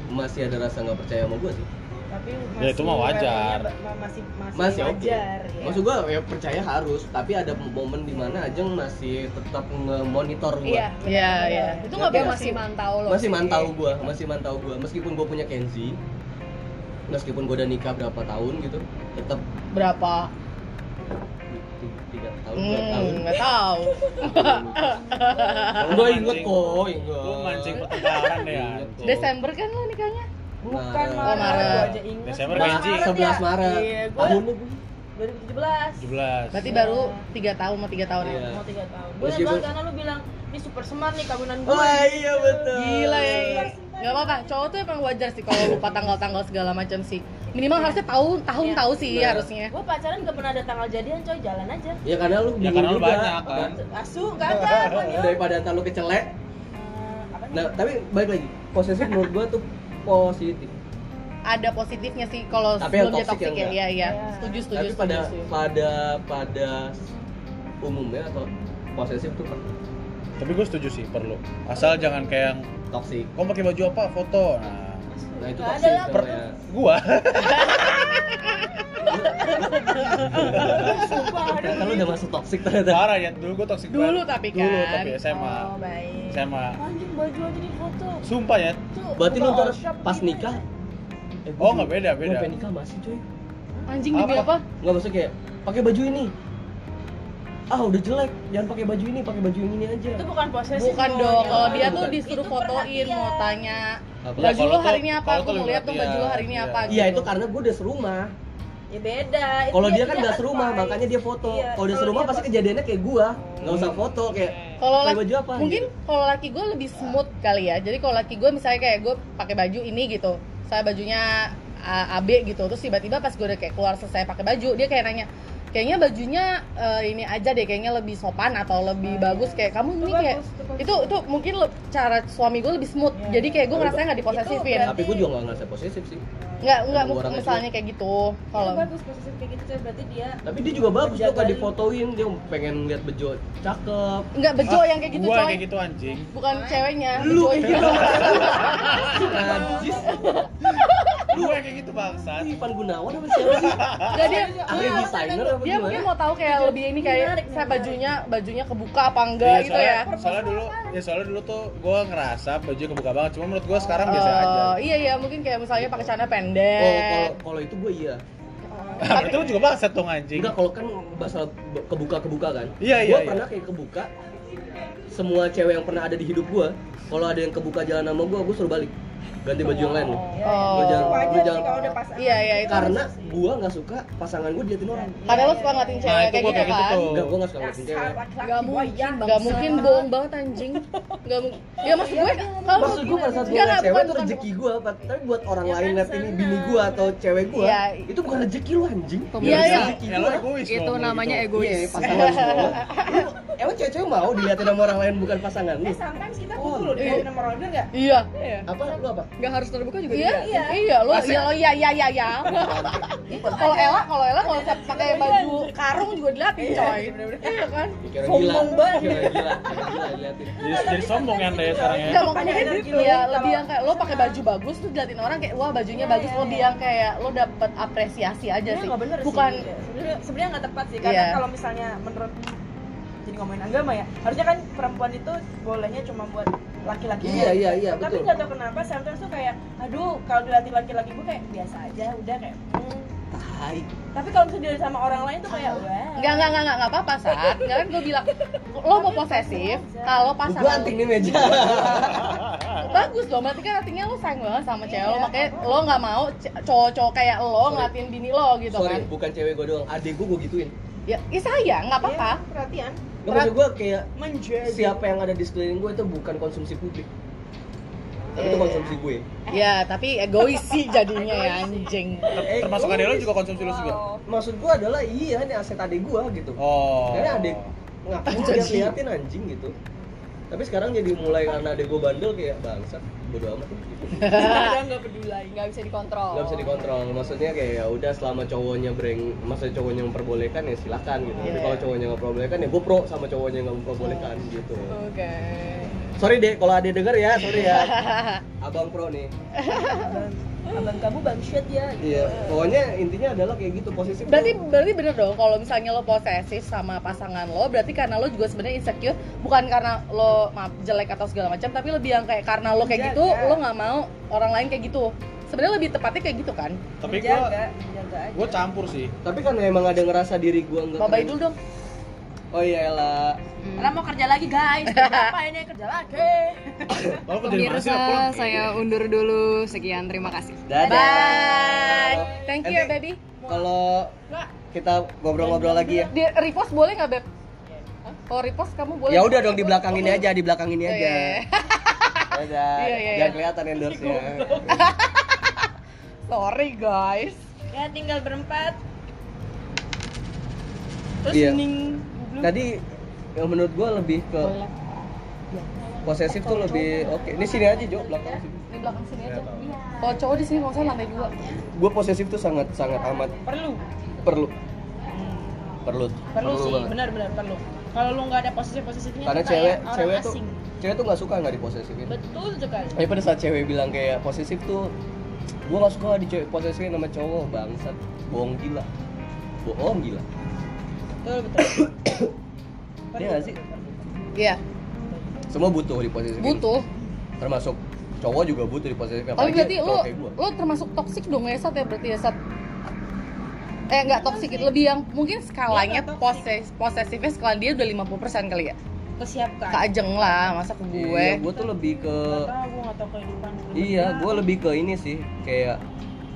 masih ada rasa nggak percaya sama gue sih tapi Ya, itu mah wajar. masih masih, masih oke wajar ya. maksud gue ya percaya harus tapi ada momen di mana Ajeng masih tetap nge-monitor gue iya Iya iya. Itu nggak benar masih sih. mantau lo masih sih. mantau gue masih mantau gue meskipun gue punya Kenzi meskipun gue udah nikah berapa tahun gitu tetap Berapa? tiga tahun dua tahun Hmm, nggak tahu. gue inget kok inget Lu mancing pertengkaran deh ya. Desember kan lo nikahnya? Bukan Maret. Maret, Oh, Maret. gua aja ingat Desember 11 Kenzi. Maret 11 ya? Maret iya gua gue 2017 17. Berarti baru tiga tahun mau tiga tahun Iya. ya? mau tiga tahun gue Meskipun- banget karena lu bilang ini super smart nih kawinan gue oh iya betul Gila ya. Gak apa-apa, cowok tuh emang wajar sih kalau lupa tanggal-tanggal segala macam sih. Minimal harusnya tahu tahun Iya. tahu sih Nah. harusnya. gue pacaran gak pernah ada tanggal jadian coy jalan aja ya karena lu Ya karena lu juga. banyak kan. asu gak ada daripada ntar lu kecelek apa nih? nah tapi balik lagi posesif menurut gue tuh positif Ada positifnya sih kalau Tapi yang sebelum dia toxic toxic yang ya. enggak. Iya iya. Iya. Setuju setuju. tapi setuju, pada setuju. pada pada umumnya atau posesif tuh Tapi gue setuju sih perlu. Asal jangan kayak yang toxic kau pakai baju apa foto. Nah, nah itu Nggak toxic ternyata lu udah masuk toxic ternyata parah ya dulu gua toxic Dulu banget. tapi Dulu kan. tapi SMA. oh baik SMA. anjing baju aja di foto Sumpah ya. Tuh, berarti lu ntar pas nikah eh, Oh, nggak beda, beda. gue nikah masih cuy Anjing demi Apa? nggak maksudnya kayak pakai baju ini ah udah jelek jangan pakai baju ini pakai baju yang ini aja itu bukan posesif Bukan dong, kalau Bukan. dia tuh disuruh Itu fotoin, perhatian. mau tanya Apa? Baju lo hari ini apa? Aku tuh mau lihat tuh baju lo hari ini iya. apa. iya gitu. itu karena gue udah serumah ya beda kalau dia kan nggak advice. serumah makanya dia foto Iya, kalau dia serumah pasti pas- kejadiannya kayak gua nggak usah foto kayak Kalau baju apa mungkin gitu. kalau laki gue lebih smooth kali ya. Jadi kalau laki gue misalnya kayak gue pakai baju ini gitu, saya bajunya AB gitu, terus tiba-tiba pas gue udah kayak keluar selesai pakai baju, dia kayak nanya, kayaknya bajunya uh, ini aja deh, kayaknya lebih sopan atau lebih bagus kayak kamu ini kayak bagus, itu itu mungkin le- cara suami gue lebih smooth. Iya, Jadi kayak gue Tapi ngerasanya nggak diposesifin. berarti- tapi gue juga nggak ngerasa posesif sih Nggak nggak misalnya kayak gitu. Itu Kalau bagus posesif kayak gitu berarti dia tapi dia juga bagus tuh kan lu. difotoin dia pengen lihat bejo cakep nggak bejo Ah, yang kayak gitu gua coy. kayak gitu anjing. Bukan ceweknya, lu Lu yang kayak gitu bangsat. Ivan Gunawan apa siapa sih? Nggak dia ahli desainer apa dia mungkin mau tahu kayak lebih ini kayak saya bajunya bajunya kebuka apa enggak Iya, gitu ya. soalnya, soalnya dulu ya soalnya dulu tuh gue ngerasa baju kebuka banget cuma menurut gue sekarang biasa Oh, aja. iya iya mungkin kayak misalnya pakai celana oh pendek kalau kalau itu gue iya. Berarti lu juga bangsat dong anjing. Enggak kalau kan masalah kebuka kebuka kan? Iya, iya, gue iya. pernah kayak kebuka. Semua cewek yang pernah ada di hidup gue kalau ada yang kebuka jalan sama gue gue suruh balik ganti baju yang lain lu Oh. Lu jangan- jangan- kalau udah pasangan iya iya itu. Karena gue nggak suka pasangan gue diatin orang. Karena lo suka ngeliatin Nah, cewek itu kayak gua gitu kayak gitu. kan? Enggak gue nggak suka dasar cewek. Gak mungkin, gak mungkin bohong banget anjing. Gak mungkin. Ya maksud gue, kalau maksud gue pada saat gue ngeliat cewek itu rezeki gue tapi buat orang Ya lain kan, ngeliat ini bini gue atau cewek gue Iya. itu bukan rezeki lu anjing. Iya, iya. ya lo gua. itu dong, namanya gitu. egois. Iya, pasangan Emang cewek-cewek mau dilihatin sama orang lain bukan pasangan lu? eh sometimes kita Oh, butuh loh iya. di nomor orang bener nggak? Iya. Apa lu apa? nggak harus terbuka juga Iya, diliatin. iya, iya, lo, iya, lo, iya, iya, iya, iya. Kalau Ella, kalau Ella kalau pakai baju karung juga diliatin, coy. Iya kan? Sombong banget. Jadi, jadi sombong ya anda ya sekarang ya. Enggak makanya gitu energi ya, lebih yang kayak lo pakai baju bagus tuh diliatin orang kayak wah bajunya Iya, bagus, iya, lebih iya. yang kayak lo dapet apresiasi aja sih. Bukan. Sebenarnya nggak tepat sih karena Iya. kalau misalnya menurut jadi ngomongin agama ya harusnya kan perempuan itu bolehnya cuma buat laki-laki Iya, iya, iya, tapi betul. nggak tahu kenapa sometimes tuh kayak aduh kalau dilatih laki-laki gue kayak biasa aja udah kayak hmm. Tai. tapi kalau misalnya dilihat sama orang lain tuh kayak wah Enggak, enggak, enggak, enggak, enggak apa-apa, Sat. Enggak kan gue bilang, lo mau posesif, kalau Gue pasangan anting nih meja. Bagus dong, berarti kan artinya lo sayang banget sama cewek lo, Iya. makanya lo nggak mau cowok-cowok kayak lo Sorry. ngeliatin bini lo gitu Sorry, kan bukan cewek gue doang. Adek gue gue gituin. Ya, ya sayang, nggak apa-apa Iya, perhatian Gak maksud gue kayak menjaga siapa yang ada di sekeliling gue itu bukan konsumsi publik. Tapi itu Iya. konsumsi gue. Ya, tapi egois sih jadinya ya anjing Eh, Termasuk adek lo juga konsumsi lo juga. Maksud gue adalah iya ini aset adek gue gitu. Oh. Karena adek ngaku dia liatin anjing gitu. Tapi sekarang jadi mulai karena adek gue bandel kayak bangsa bodo amat gitu. udah nggak peduli nggak bisa dikontrol Gak bisa dikontrol. Maksudnya kayak ya udah selama cowoknya breng, maksudnya cowoknya memperbolehkan ya silakan gitu. Tapi Iya. kalau cowoknya nggak memperbolehkan ya gue pro sama cowoknya nggak memperbolehkan gitu. oke Sorry deh kalau adek denger ya, sorry ya. Abang pro nih. abang kamu bangsat ya Iya, pokoknya intinya adalah kayak gitu posisi. Berarti berarti bener dong kalau misalnya lo posesif sama pasangan lo, berarti karena lo juga sebenarnya insecure bukan karena lo maaf, jelek atau segala macam, tapi lebih yang kayak karena lo kayak gitu, Menjaga. lo nggak mau orang lain kayak gitu. Sebenarnya lebih tepatnya kayak gitu kan. Tapi gue gue campur sih. Tapi kan emang ada ngerasa diri gua enggak. Babai dulu dong. Oh iya Ella. Karena mau kerja lagi guys apa ini kerja lagi masih pemirsa pulang. saya undur dulu sekian terima kasih Dadah. Bye. Thank you baby. Kalau kita ngobrol-ngobrol lagi ya. Di repost boleh nggak, Beb? Kalau repost kamu boleh. Ya udah dong di belakang ini aja, di belakang ini Oh, aja. iya, iya. Dadah. Iya, iya, Jangan iya. kelihatan endorse-nya. Sorry guys. ya tinggal berempat terus Iya. Tadi yang menurut gua lebih ke posesif tuh lebih oke. Ini sini aja Jo, belakang sini. Di belakang sini aja. Kalau cowok di sini kalau saya lantai dua. Gua posesif tuh sangat sangat amat perlu perlu. Perlu. perlu sih banget. benar-benar perlu kalau lu nggak ada posisi posisinya Karena cewek kayak orang cewek tuh cewek tuh nggak suka nggak diposesifin. betul sekali Tapi pada saat cewek bilang kayak posesif tuh gua nggak suka di cewek posesifin sama cowok bangsat bohong gila bohong gila betul betul. Iya nggak sih? Iya, semua butuh di posesifin butuh. termasuk cowok juga butuh di posesifin Tapi berarti lo lo termasuk toksik dong ya Sat ya? Berarti ya Sat. Eh nggak toksik, lebih yang mungkin skalanya Iya, poses posesifnya skala dia udah 50% kali ya. ke siapa Ke Ajeng lah, masa ke gue. Iya, gua tuh lebih ke Gak tau, gue gak tau kehidupan iya gua lebih ke ini sih kayak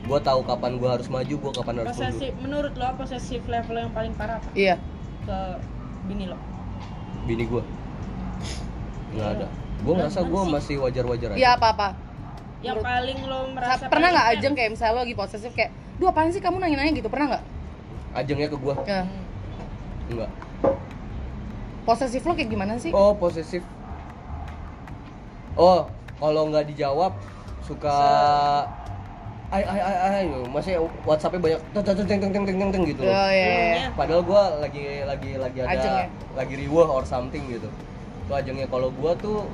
gua tahu kapan gua harus maju gua kapan harus mundur Posesif, menurut lo posesif level yang paling parah apa? Iya. Ke bini lo? bini gua nggak ada gua ngerasa gua masih wajar-wajar aja Iya apa-apa. Yang Menurut- paling lo merasa Pernah nggak Ajeng kayak misalnya lo lagi posesif kayak, duh apaan sih kamu nanya-nanya gitu, pernah nggak? ajengnya ke gua Ya. enggak Posesif lo kayak gimana sih? Oh, posesif. Oh, kalau nggak dijawab suka ay ay ay ay masih WhatsAppnya banyak teng teng teng teng teng teng gitu oh, iya, iya. iya. padahal gue lagi lagi lagi ada Ajeng, ya? lagi riweh or something gitu. Itu ajengnya. Kalau gue tuh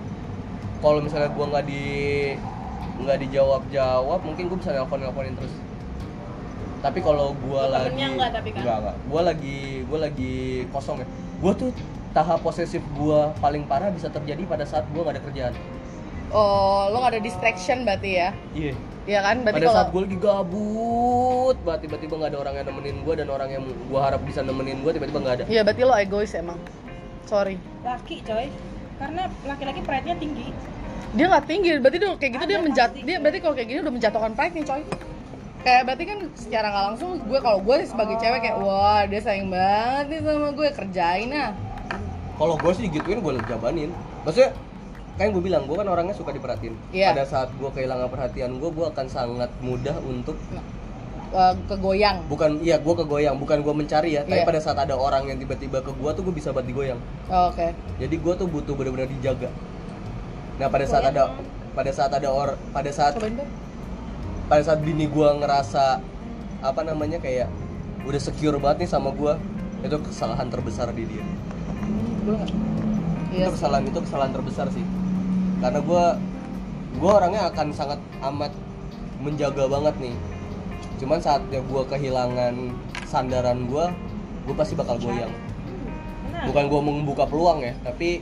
kalau misalnya gue nggak di nggak dijawab jawab mungkin gue bisa nelfon nelfonin terus. Tapi kalau gue lagi enggak, tapi kan? gue lagi gue lagi kosong ya. Gue tuh tahap posesif gue paling parah bisa terjadi pada saat gue nggak ada kerjaan. Oh lo nggak ada distraction berarti ya? Iya. yeah Iya kan? Berarti Pada kalau saat gue lagi gabut, banget tiba-tiba nggak ada orang yang nemenin gue dan orang yang gue harap bisa nemenin gue tiba-tiba nggak ada. Iya, berarti lo egois emang. Sorry. Laki coy Karena laki-laki pride-nya tinggi Dia nggak tinggi, berarti dia kayak gitu Ada dia menjat dia berarti kalau kayak gini udah menjatuhkan pride nih, coy. Kayak berarti kan secara nggak langsung gue kalau gue sebagai cewek kayak wah dia sayang banget nih sama gue kerjain ah. Kalau gue sih gituin gue jabanin. Maksudnya kan gue bilang gue kan orangnya suka diperhatiin. Iya. Pada saat gue kehilangan perhatian gue, gue akan sangat mudah untuk Eh, kegoyang. bukan iya gue kegoyang, bukan gue mencari ya. Tapi Iya. pada saat ada orang yang tiba-tiba ke gue tuh gue bisa banget digoyang. Oh, Oke. Jadi gue tuh butuh benar-benar dijaga. Nah pada saat ada pada saat ada or pada saat pada saat bini gua ngerasa apa namanya kayak udah secure banget nih sama gua itu kesalahan terbesar di dia Boleh nggak? Iya itu kesalahan itu kesalahan terbesar sih karena gua gua orangnya akan sangat amat menjaga banget nih cuman saatnya gua kehilangan sandaran gua gua pasti bakal goyang bukan gua mau membuka peluang ya tapi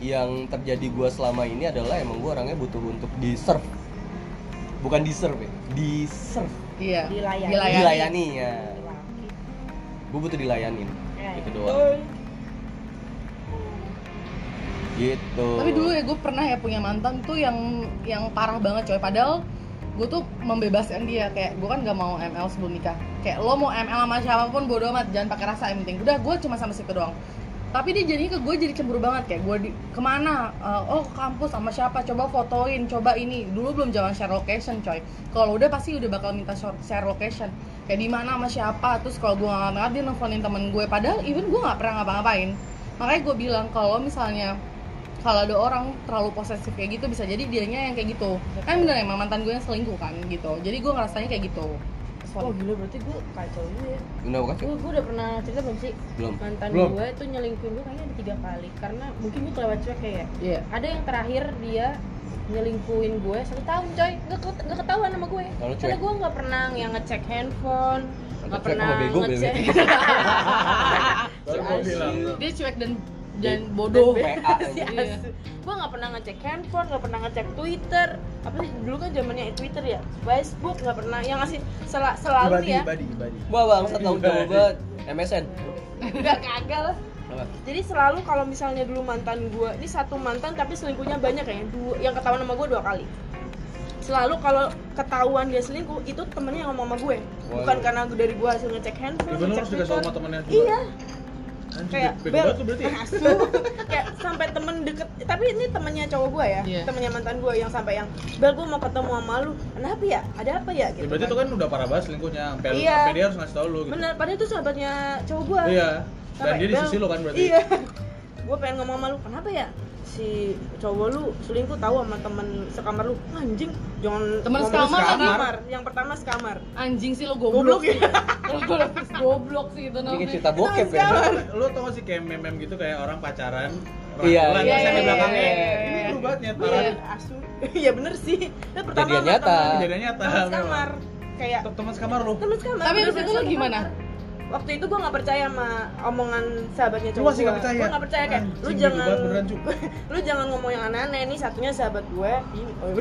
yang terjadi gua selama ini adalah emang gua orangnya butuh untuk di serve bukan di serve ya di serve Iya. Dilayani. Dilayani. dilayani ya gua butuh dilayanin Ya, gitu ya. doang gitu Tapi dulu ya gue pernah ya punya mantan tuh yang yang parah banget coy. Padahal gue tuh membebaskan dia kayak gue kan gak mau ML sebelum nikah. Kayak lo mau ML sama siapa pun bodo amat jangan pakai rasa yang penting. Udah gue cuma sama situ doang. Tapi dia jadinya ke gue jadi cemburu banget kayak gue di ke mana? Eh, oh kampus sama siapa? Coba fotoin, coba ini. Dulu belum zaman share location coy. Kalau udah pasti udah bakal minta share location. Kayak di mana sama siapa? Terus kalau gue nggak ngangkat dia nelfonin temen gue. Padahal even gue nggak pernah ngapa-ngapain. Makanya gue bilang kalau misalnya kalau ada orang terlalu posesif kayak gitu bisa jadi dirinya yang kayak gitu. Kan bener emang mantan gue yang selingkuh kan gitu. Jadi gue ngerasanya kayak gitu. Wah gila berarti gue kacau juga ya. Kenapa kacau? Gue gue udah pernah cerita belum sih? Belum. Mantan Belum. gue tuh nyelingkuhin gue kayaknya ada tiga kali. Karena mungkin gue kelewat cuek kayak iya. Ada yang terakhir dia nyelingkuhin gue satu tahun coy. Gak, gak ketahuan sama gue Kalau Karena cuek? gue gak pernah yang ngecek handphone Gak pernah ngecek. Dia cuek dan dan bodoh aja. asu. Gue gak pernah ngecek handphone, gak pernah ngecek Twitter Apa sih, dulu kan zamannya Twitter ya Facebook gak pernah, yang ngasih sel- selalu Ibadi, nih ya ibadi, ibadi. Wah bangsat tahu jauh banget. MSN. Gak kagak lah Apa? Jadi selalu kalau misalnya dulu mantan gue, ini satu mantan tapi selingkuhnya banyak ya, dua, yang ketahuan sama gue dua kali. Selalu kalau ketahuan dia selingkuh, itu temennya yang ngomong sama gue, bukan Waduh. karena dari gue hasil ngecek handphone, lu ngecek harus dikasih Twitter. sama temennya juga. Iya, kayak Bel, berarti ya? asu, kayak sampai temen deket, tapi ini temennya cowok gue ya, Iya. temennya mantan gue yang sampai yang, Bel gue mau ketemu sama lu, kenapa ya? Ada apa ya? Ya, berarti itu kan udah parah banget selingkuhnya. Sampai Iya. sampai dia harus ngasih tau lu gitu. Bener, padahal itu sahabatnya cowok gue. Iya. Dan Sampai, dia di "Bel, sisi lu kan berarti. Iya. gue pengen ngomong sama lu, kenapa ya? Si cowok lu selingkuh tahu sama temen sekamar lu. Anjing, jangan Temen sekamar lagi? sekamar. Yang pertama sekamar. anjing sih lo Goblok goblok ya. lo goblok sih itu namanya cerita bokep ya. Lu tau gak sih kayak meme-meme gitu kayak orang pacaran Iya, iya, iya, belakangnya iya, iya. ini lu banget nyet Iya, asu. Iya bener sih. Itu pertama Kejadian nyata. temen- Kejadian nyata Temen sekamar. Kayak Teman sekamar lu. temen sekamar. tapi abis itu lo satu gimana. Waktu itu gue gak percaya sama omongan sahabatnya Lu cowok masih gak percaya? Gue gak percaya kayak, lu Anjing, bego jangan banget, beneran, Cuk. lu jangan ngomong yang aneh-aneh nih satunya sahabat gue ini oh,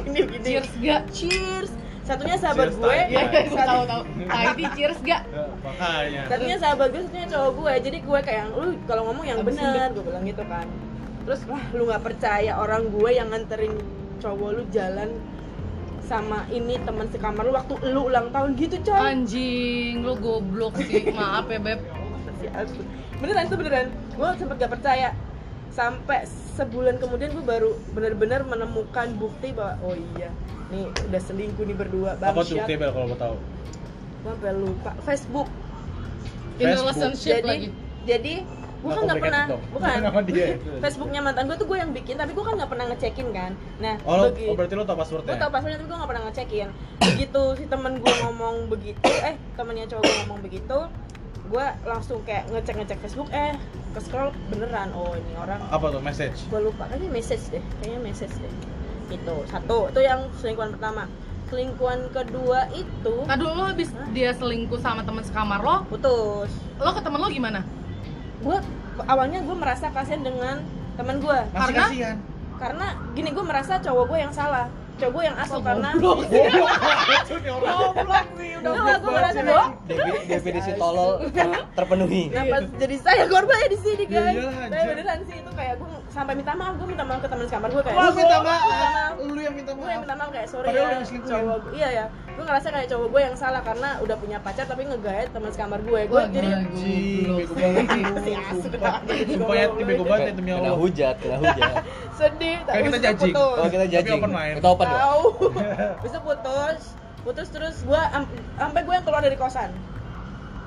ini gini cheers gak cheers satunya sahabat Cheers gue time. ya Iya. gue tahu tahu ini cheers gak Ya, makanya. satunya sahabat gue satunya cowok gue jadi gue kayak lu kalau ngomong yang Abis benar gue bilang gitu kan terus wah lu nggak percaya orang gue yang nganterin cowok lu jalan sama ini teman sekamar lu waktu lu ulang tahun gitu coy. Anjing lo goblok sih. Maaf ya beb. Beneran itu beneran. Gue sempet gak percaya. Sampai sebulan kemudian gue baru benar-benar menemukan bukti bahwa oh iya nih udah selingkuh nih berdua Apa tuh bangsat tebel kalau mau tahu? gue sampai lupa. Facebook. In Facebook. relationship jadi lagi. jadi gue kan nggak pernah bukan. Nama dia. Facebooknya mantan gue tuh gue yang bikin tapi gue kan nggak pernah ngecekin kan. Nah Oh, lo- begitu oh, berarti lo tau passwordnya? gue tau passwordnya tapi gue gak pernah ngecekin. Begitu si temen gue ngomong begitu eh temennya cowok gue ngomong begitu gue langsung kayak ngecek ngecek Facebook eh ke scroll beneran. Oh ini orang Apa tuh message? gue lupa. Kayaknya message deh kayaknya message deh. Itu satu itu yang selingkuhan pertama. Selingkuhan kedua itu Nah dulu lo habis dia selingkuh sama teman sekamar lo, putus. Lo ke temen lo gimana? Gue awalnya gue merasa kasihan dengan teman gue Karena? kasihan. karena gini gue merasa cowok gue yang salah cowok gue yang asuh Oh, karena goblok. goblok sih udah gue merasa doang Defi- Definisi tolol terpenuhi. Kenapa jadi saya korbannya di sini Ya guys? iyalah, Tapi beneran sih itu kayak gue sampai minta maaf, gue minta maaf ke teman sekamar gue kayak. Lu minta maaf. Lu yang minta Gue yang maaf. minta maaf kayak sorry ya cowok gue. Iya ya. Gue ngerasa kayak cowok gue yang salah karena udah punya pacar tapi ngegaet teman sekamar gue. Gue Wah, jadi bego banget. ya, bego ya Kena hujat, kena hujat. sedih. Kita judging. Kalau kita judging, kita open. Tahu. Bisa putus. Putus terus gue sampai gue yang keluar dari kosan.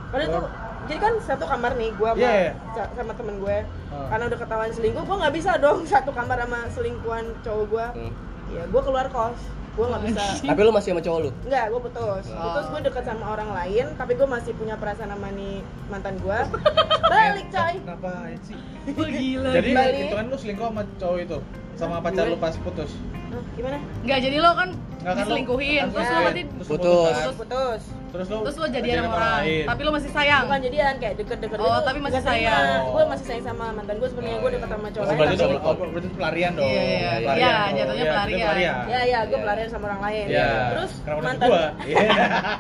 Padahal itu jadi kan satu kamar nih gue sama, Iya, iya. sa- sama temen gue Ah. karena udah ketahuan selingkuh gue nggak bisa dong satu kamar sama selingkuhan cowok gue Hmm. ya gue keluar kos gue nggak bisa Tapi lu masih sama cowok lu? Enggak, gue putus. Oh. Putus gue deket sama orang lain, tapi gue masih punya perasaan sama nih mantan gue. Balik coy. Kenapa sih? Oh, gila. Jadi Balik. itu kan lu selingkuh sama cowok itu sama pacar lu pas putus. Hah, gimana? Nggak jadi lo kan Nggak kan lu- diselingkuhin, terus lo Ya. nanti Putus. kan? Putus, putus. Terus lu terus lo jadian sama orang, tapi lo masih sayang. Bukan jadian kayak deket-deket Oh, tapi masih sayang. Gue masih sayang sama mantan gue sebenarnya gue deket sama cowok Oh, lain. berarti tapi- itu oh, berarti pelarian dong. Iya, iya, Pelarian iya, dong. jatuhnya Iya, pelarian. itu pelarian. Ya ya, gue pelarian sama orang lain. Iya. Terus Kenapa mantan gua? Iya.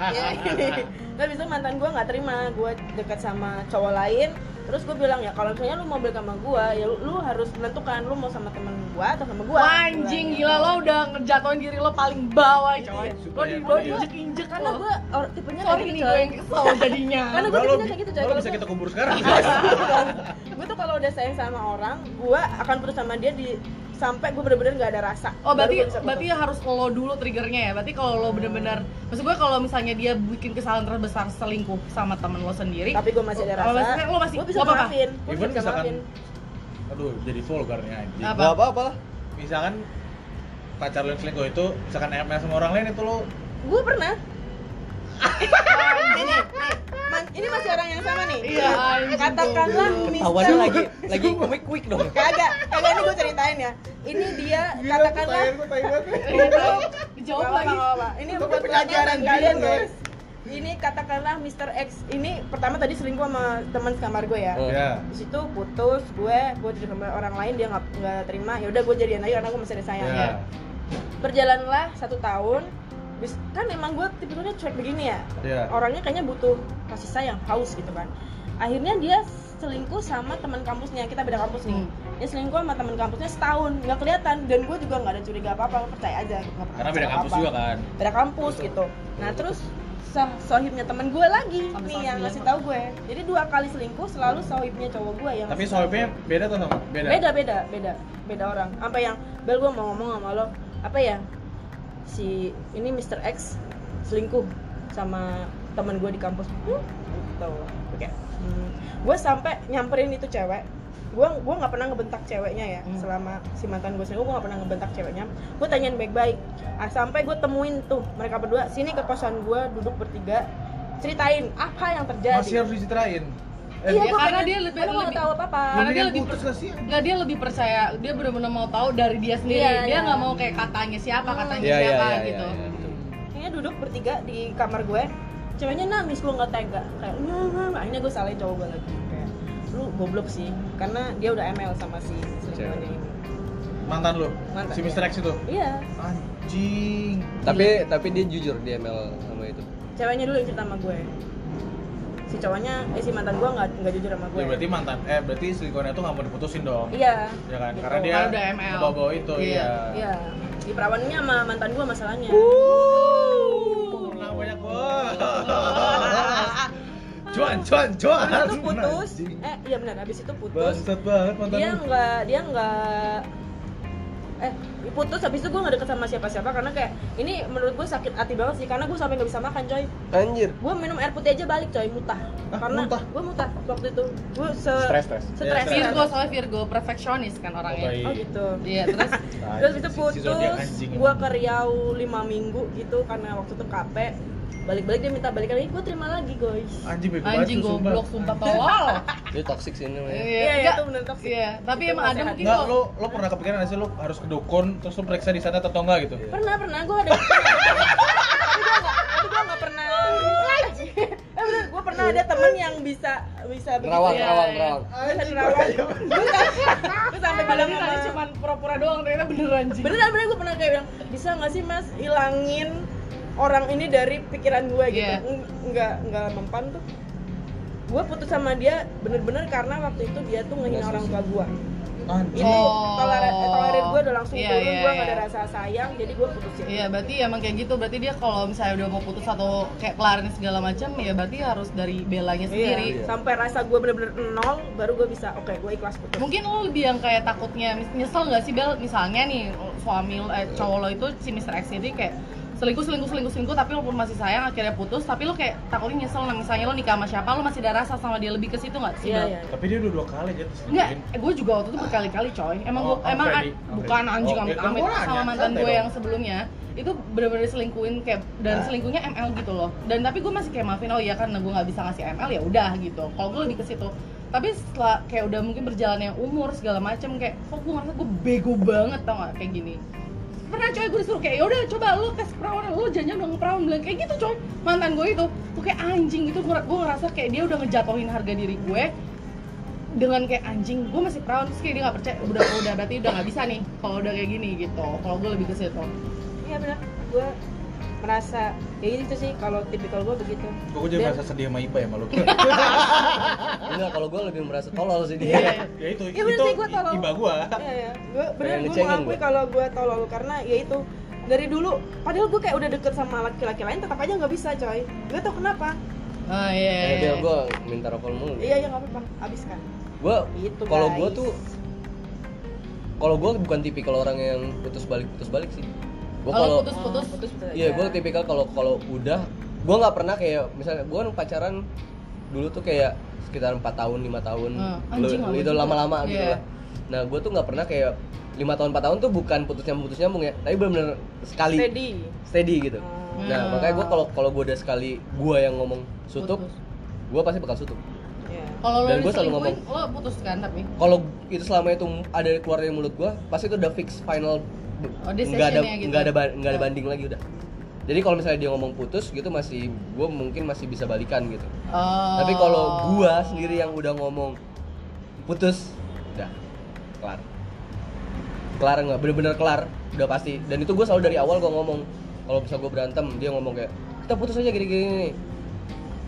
ya terus bisa mantan gue nggak terima gue dekat sama cowok lain terus gue bilang ya kalau misalnya lu mau balik sama gue ya lu, lu harus menentukan lu mau sama temen gue atau sama gue anjing gila lo udah ngejatuhin diri lo paling bawah coy. Iya, Lo di lo diinjek-injek karena lo. gue or, tipenya Sorry kayak nih gitu gue coy yang kesel jadinya. karena gue Kalau tipenya kayak gitu coy kalau kalau bisa kita kubur sekarang. gue tuh kalau udah sayang sama orang gue akan putus sama dia di sampai gue bener-bener nggak ada rasa Oh berarti berarti harus lo dulu triggernya ya. Berarti kalau lo bener-bener, maksud gue kalau misalnya dia bikin kesalahan terbesar selingkuh sama temen lo sendiri, tapi gue masih ada Oh, rasa maksudnya lo masih- gue bisa apa-apa? maafin gue Even bisa misalkan maafin Aduh, jadi vulgarnya anjing. Apa? Gak apa-apa lah. Misalkan pacar lu yang selingkuh itu misalkan ML sama orang lain itu lu gue pernah ini ini masih orang yang sama nih Iya, katakanlah Mister lagi lagi quick quick dong. kagak kagak ini gue ceritain ya ini dia katakanlah dijawab Gak lagi. Ini buat pelajaran kalian guys. Ini katakanlah Mr. X ini pertama tadi selingkuh sama teman sekamar gue ya. Oh. Ya. Di situ putus, gue gue jadi sama orang lain dia nggak nggak terima. Ya udah gue jadian aja karena gue masih ada sayang. Ya. Berjalanlah satu tahun. Bis- kan emang gue tipikalnya cuek begini ya. Ya. Orangnya kayaknya butuh kasih sayang, haus gitu kan. Akhirnya dia selingkuh sama teman kampusnya. Kita beda kampus nih. Hmm. Dia selingkuh sama teman kampusnya setahun, nggak kelihatan. Dan gue juga nggak ada curiga apa-apa, percaya aja. pernah Karena beda kampus apa-apa juga kan. beda kampus gitu nah terus sah sohibnya temen gue lagi Sampai nih yang ngasih apa? tahu gue jadi dua kali selingkuh selalu sohibnya cowok gue yang Tapi sohibnya gue. beda tuh sama? Beda. beda beda beda beda orang apa yang bel gue mau ngomong sama lo apa ya si ini Mr. X selingkuh sama temen gue di kampus hmm, gitu oke hmm. gue sampai nyamperin itu cewek gue gue nggak pernah ngebentak ceweknya ya Hmm. selama si mantan gue selingkuh gue nggak pernah ngebentak ceweknya gue tanyain baik-baik ah, sampai gue temuin tuh mereka berdua sini ke kosan gue duduk bertiga ceritain apa yang terjadi Masih harus diceritain. Eh, iya Ya, gue karena pengen- dia lebih- karena nggak lebih- tahu apa apa Karena dia lebih putus per- gak sih? Nggak dia lebih percaya, dia benar-benar mau tahu dari dia sendiri. Iya, dia iya. nggak mau kayak katanya siapa, Hmm. katanya Iya iya siapa iya gitu. iya. Kayaknya duduk bertiga di kamar gue Ceweknya nangis, gue gak tega Kayak, "Nyah, nyah." akhirnya gue salahin cowok gue lagi Kayak, lu goblok sih Karena dia udah ML sama si selingkuhannya ini Mantan lu? Mantan, si iya. Mr. X itu? Iya, Anjing. Tapi tapi dia jujur di ML sama itu. ceweknya dulu yang cerita sama gue Si cowoknya, eh si mantan gue gak, nggak jujur sama gue Ya berarti mantan, eh berarti selingkuhannya tuh gak mau diputusin dong. Iya Ya kan? Gitu. Karena dia Karena udah ML. bawa itu, Iya. iya. Iya, di perawanannya sama mantan gue masalahnya Pernah banyak banget. Cuan, cuan, cuan. Habis itu putus, eh iya benar, habis itu putus Bangsat banget mantan dia nggak dia nggak eh putus habis itu gue nggak deket sama siapa-siapa karena kayak ini menurut gue sakit hati banget sih karena gue sampai nggak bisa makan coy Anjir. gue minum air putih aja balik coy mutah Ah, karena muntah? gue mutah waktu itu gue se Stres, stres. stres Iya, Virgo soalnya Virgo perfeksionis kan orangnya. baik. oh gitu Iya terus terus itu putus gue ke Riau lima minggu gitu karena waktu itu capek balik-balik dia minta balik lagi gue terima lagi guys Anjing bego anjing goblok sumpah tolol. Dia toxic sih ini. Iya, iya, enggak. itu bener toxic. Iya, tapi Itu emang ada mungkin Enggak, kalau lu lu pernah kepikiran sih lu harus ke dukun terus lu periksa di sana atau enggak gitu? pernah pernah gue ada tapi gue nggak tapi gue pernah eh bener gue pernah ada temen yang bisa bisa begitu Nerawang, ya. nerawang, nerawang. bisa nerawang gue gue sampai bilang cuma pura-pura doang, ternyata bener anjing. beneran beneran gue pernah kayak bilang bisa nggak sih mas hilangin orang ini dari pikiran gue gitu Iya. Eng- nggak nggak mempan tuh gue putus sama dia bener-bener karena waktu itu dia tuh ngehina orang tua gue Anjing. ini Oh. tolerir tolerir gue udah langsung Iya, turun iya, gue nggak iya. ada rasa sayang jadi gue putusin Iya, berarti emang kayak gitu. Berarti dia kalau misalnya udah mau putus atau kayak kelarin segala macam, ya berarti harus dari belanya sendiri. Iya, sampai rasa gue bener-bener nol baru gue bisa oke gue ikhlas putus Mungkin lo lebih yang kayak takutnya nyesel nggak sih Bel misalnya nih suami eh, cowok lo itu si Mr. X ini kayak selingkuh selingkuh selingkuh selingkuh tapi lo pun masih sayang akhirnya putus tapi lo kayak takutnya nyesel nah misalnya lo nikah sama siapa lo masih ada rasa sama dia lebih ke situ nggak sih iya Bel? iya Tapi dia udah dua kali kan Enggak, eh, gue juga waktu itu berkali-kali coy. Emang Oh, gua, emang an- bukan anjing Oh, amit ya, kan amit sama nanya, mantan gue yang sebelumnya itu bener-bener selingkuhin kayak dan selingkuhnya ML gitu loh. Dan tapi gue masih kayak maafin oh iya karena gue nggak bisa ngasih ML ya udah gitu. Kalau gue lebih ke situ. Tapi setelah kayak udah mungkin berjalannya umur segala macem kayak kok gue ngerasa gue bego banget tau gak kayak gini pernah coy gue disuruh kayak yaudah coba lu tes perawan lu jangan dong perawan. Bilang kayak gitu coy. Mantan gue itu tuh kayak anjing gitu. Gue gue ngerasa kayak dia udah ngejatohin harga diri gue dengan kayak anjing gue masih perawan. Terus kayak dia nggak percaya udah udah berarti udah nggak bisa nih kalau udah kayak gini gitu. Kalau gue lebih ke situ. Iya benar. Gue merasa ya itu sih kalau tipikal gue begitu. Gue jadi Dan- merasa sedih sama Iba ya malu. enggak kalau gue lebih merasa tolol sih. Iya, dia ya itu, Iya bener itu sih, gua tolong. Iba gua. Iya ya, gue bener gue mengakui gua. kalau gue tolol karena ya itu dari dulu padahal gue kayak udah deket sama laki-laki lain tetap aja nggak bisa coy. Gue tau kenapa. Ah iya eh dia gue minta rokok mulu. Iya ya nggak apa-apa. Habiskan. Gue Gitu, kalau gue tuh kalau gue bukan tipikal orang yang putus balik putus balik sih gue kalau kalau putus putus putus putus iya gue tipikal kalau kalau udah gue nggak pernah kayak misalnya gue kan pacaran dulu tuh kayak sekitar empat tahun lima tahun Hmm, anjing itu lama-lama gitu Iya. lah nah gue tuh nggak pernah kayak lima tahun empat tahun tuh bukan putus nyambung putus nyambung ya tapi benar-benar sekali steady steady gitu Hmm. nah Hmm. makanya gue kalau kalau gue udah sekali gue yang ngomong sutup Putus. gue pasti bakal sutup Iya. kalau lo Dan gua selalu diselingkuhin lo putus kan tapi kalau itu selama itu ada keluar dari mulut gua pasti itu udah fix final Oh, nggak ada gitu. nggak ada nggak ada Oh. banding lagi udah. Jadi kalau misalnya dia ngomong putus gitu masih gua mungkin masih bisa balikan gitu. Oh. tapi kalau gua sendiri yang udah ngomong putus udah kelar. Kelar nggak? Bener-bener kelar udah pasti. Dan itu gua selalu dari awal gua ngomong kalau bisa gua berantem dia ngomong kayak kita putus aja gini-gini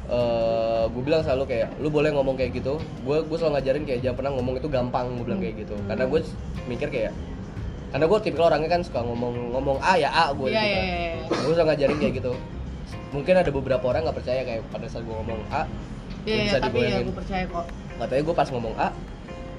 eh gue bilang selalu kayak lu boleh ngomong kayak gitu. Gue gue selalu ngajarin kayak jangan pernah ngomong itu gampang gue bilang kayak gitu. Karena gue mikir kayak karena gue tipikal orangnya kan suka ngomong ngomong a ya a gue Iya, gitu iya, kan. iya. gue selalu ngajarin kayak gitu mungkin ada beberapa orang nggak percaya kayak pada saat gue ngomong a Iya, bisa iya, tapi ya gue percaya kok. katanya gue pas ngomong a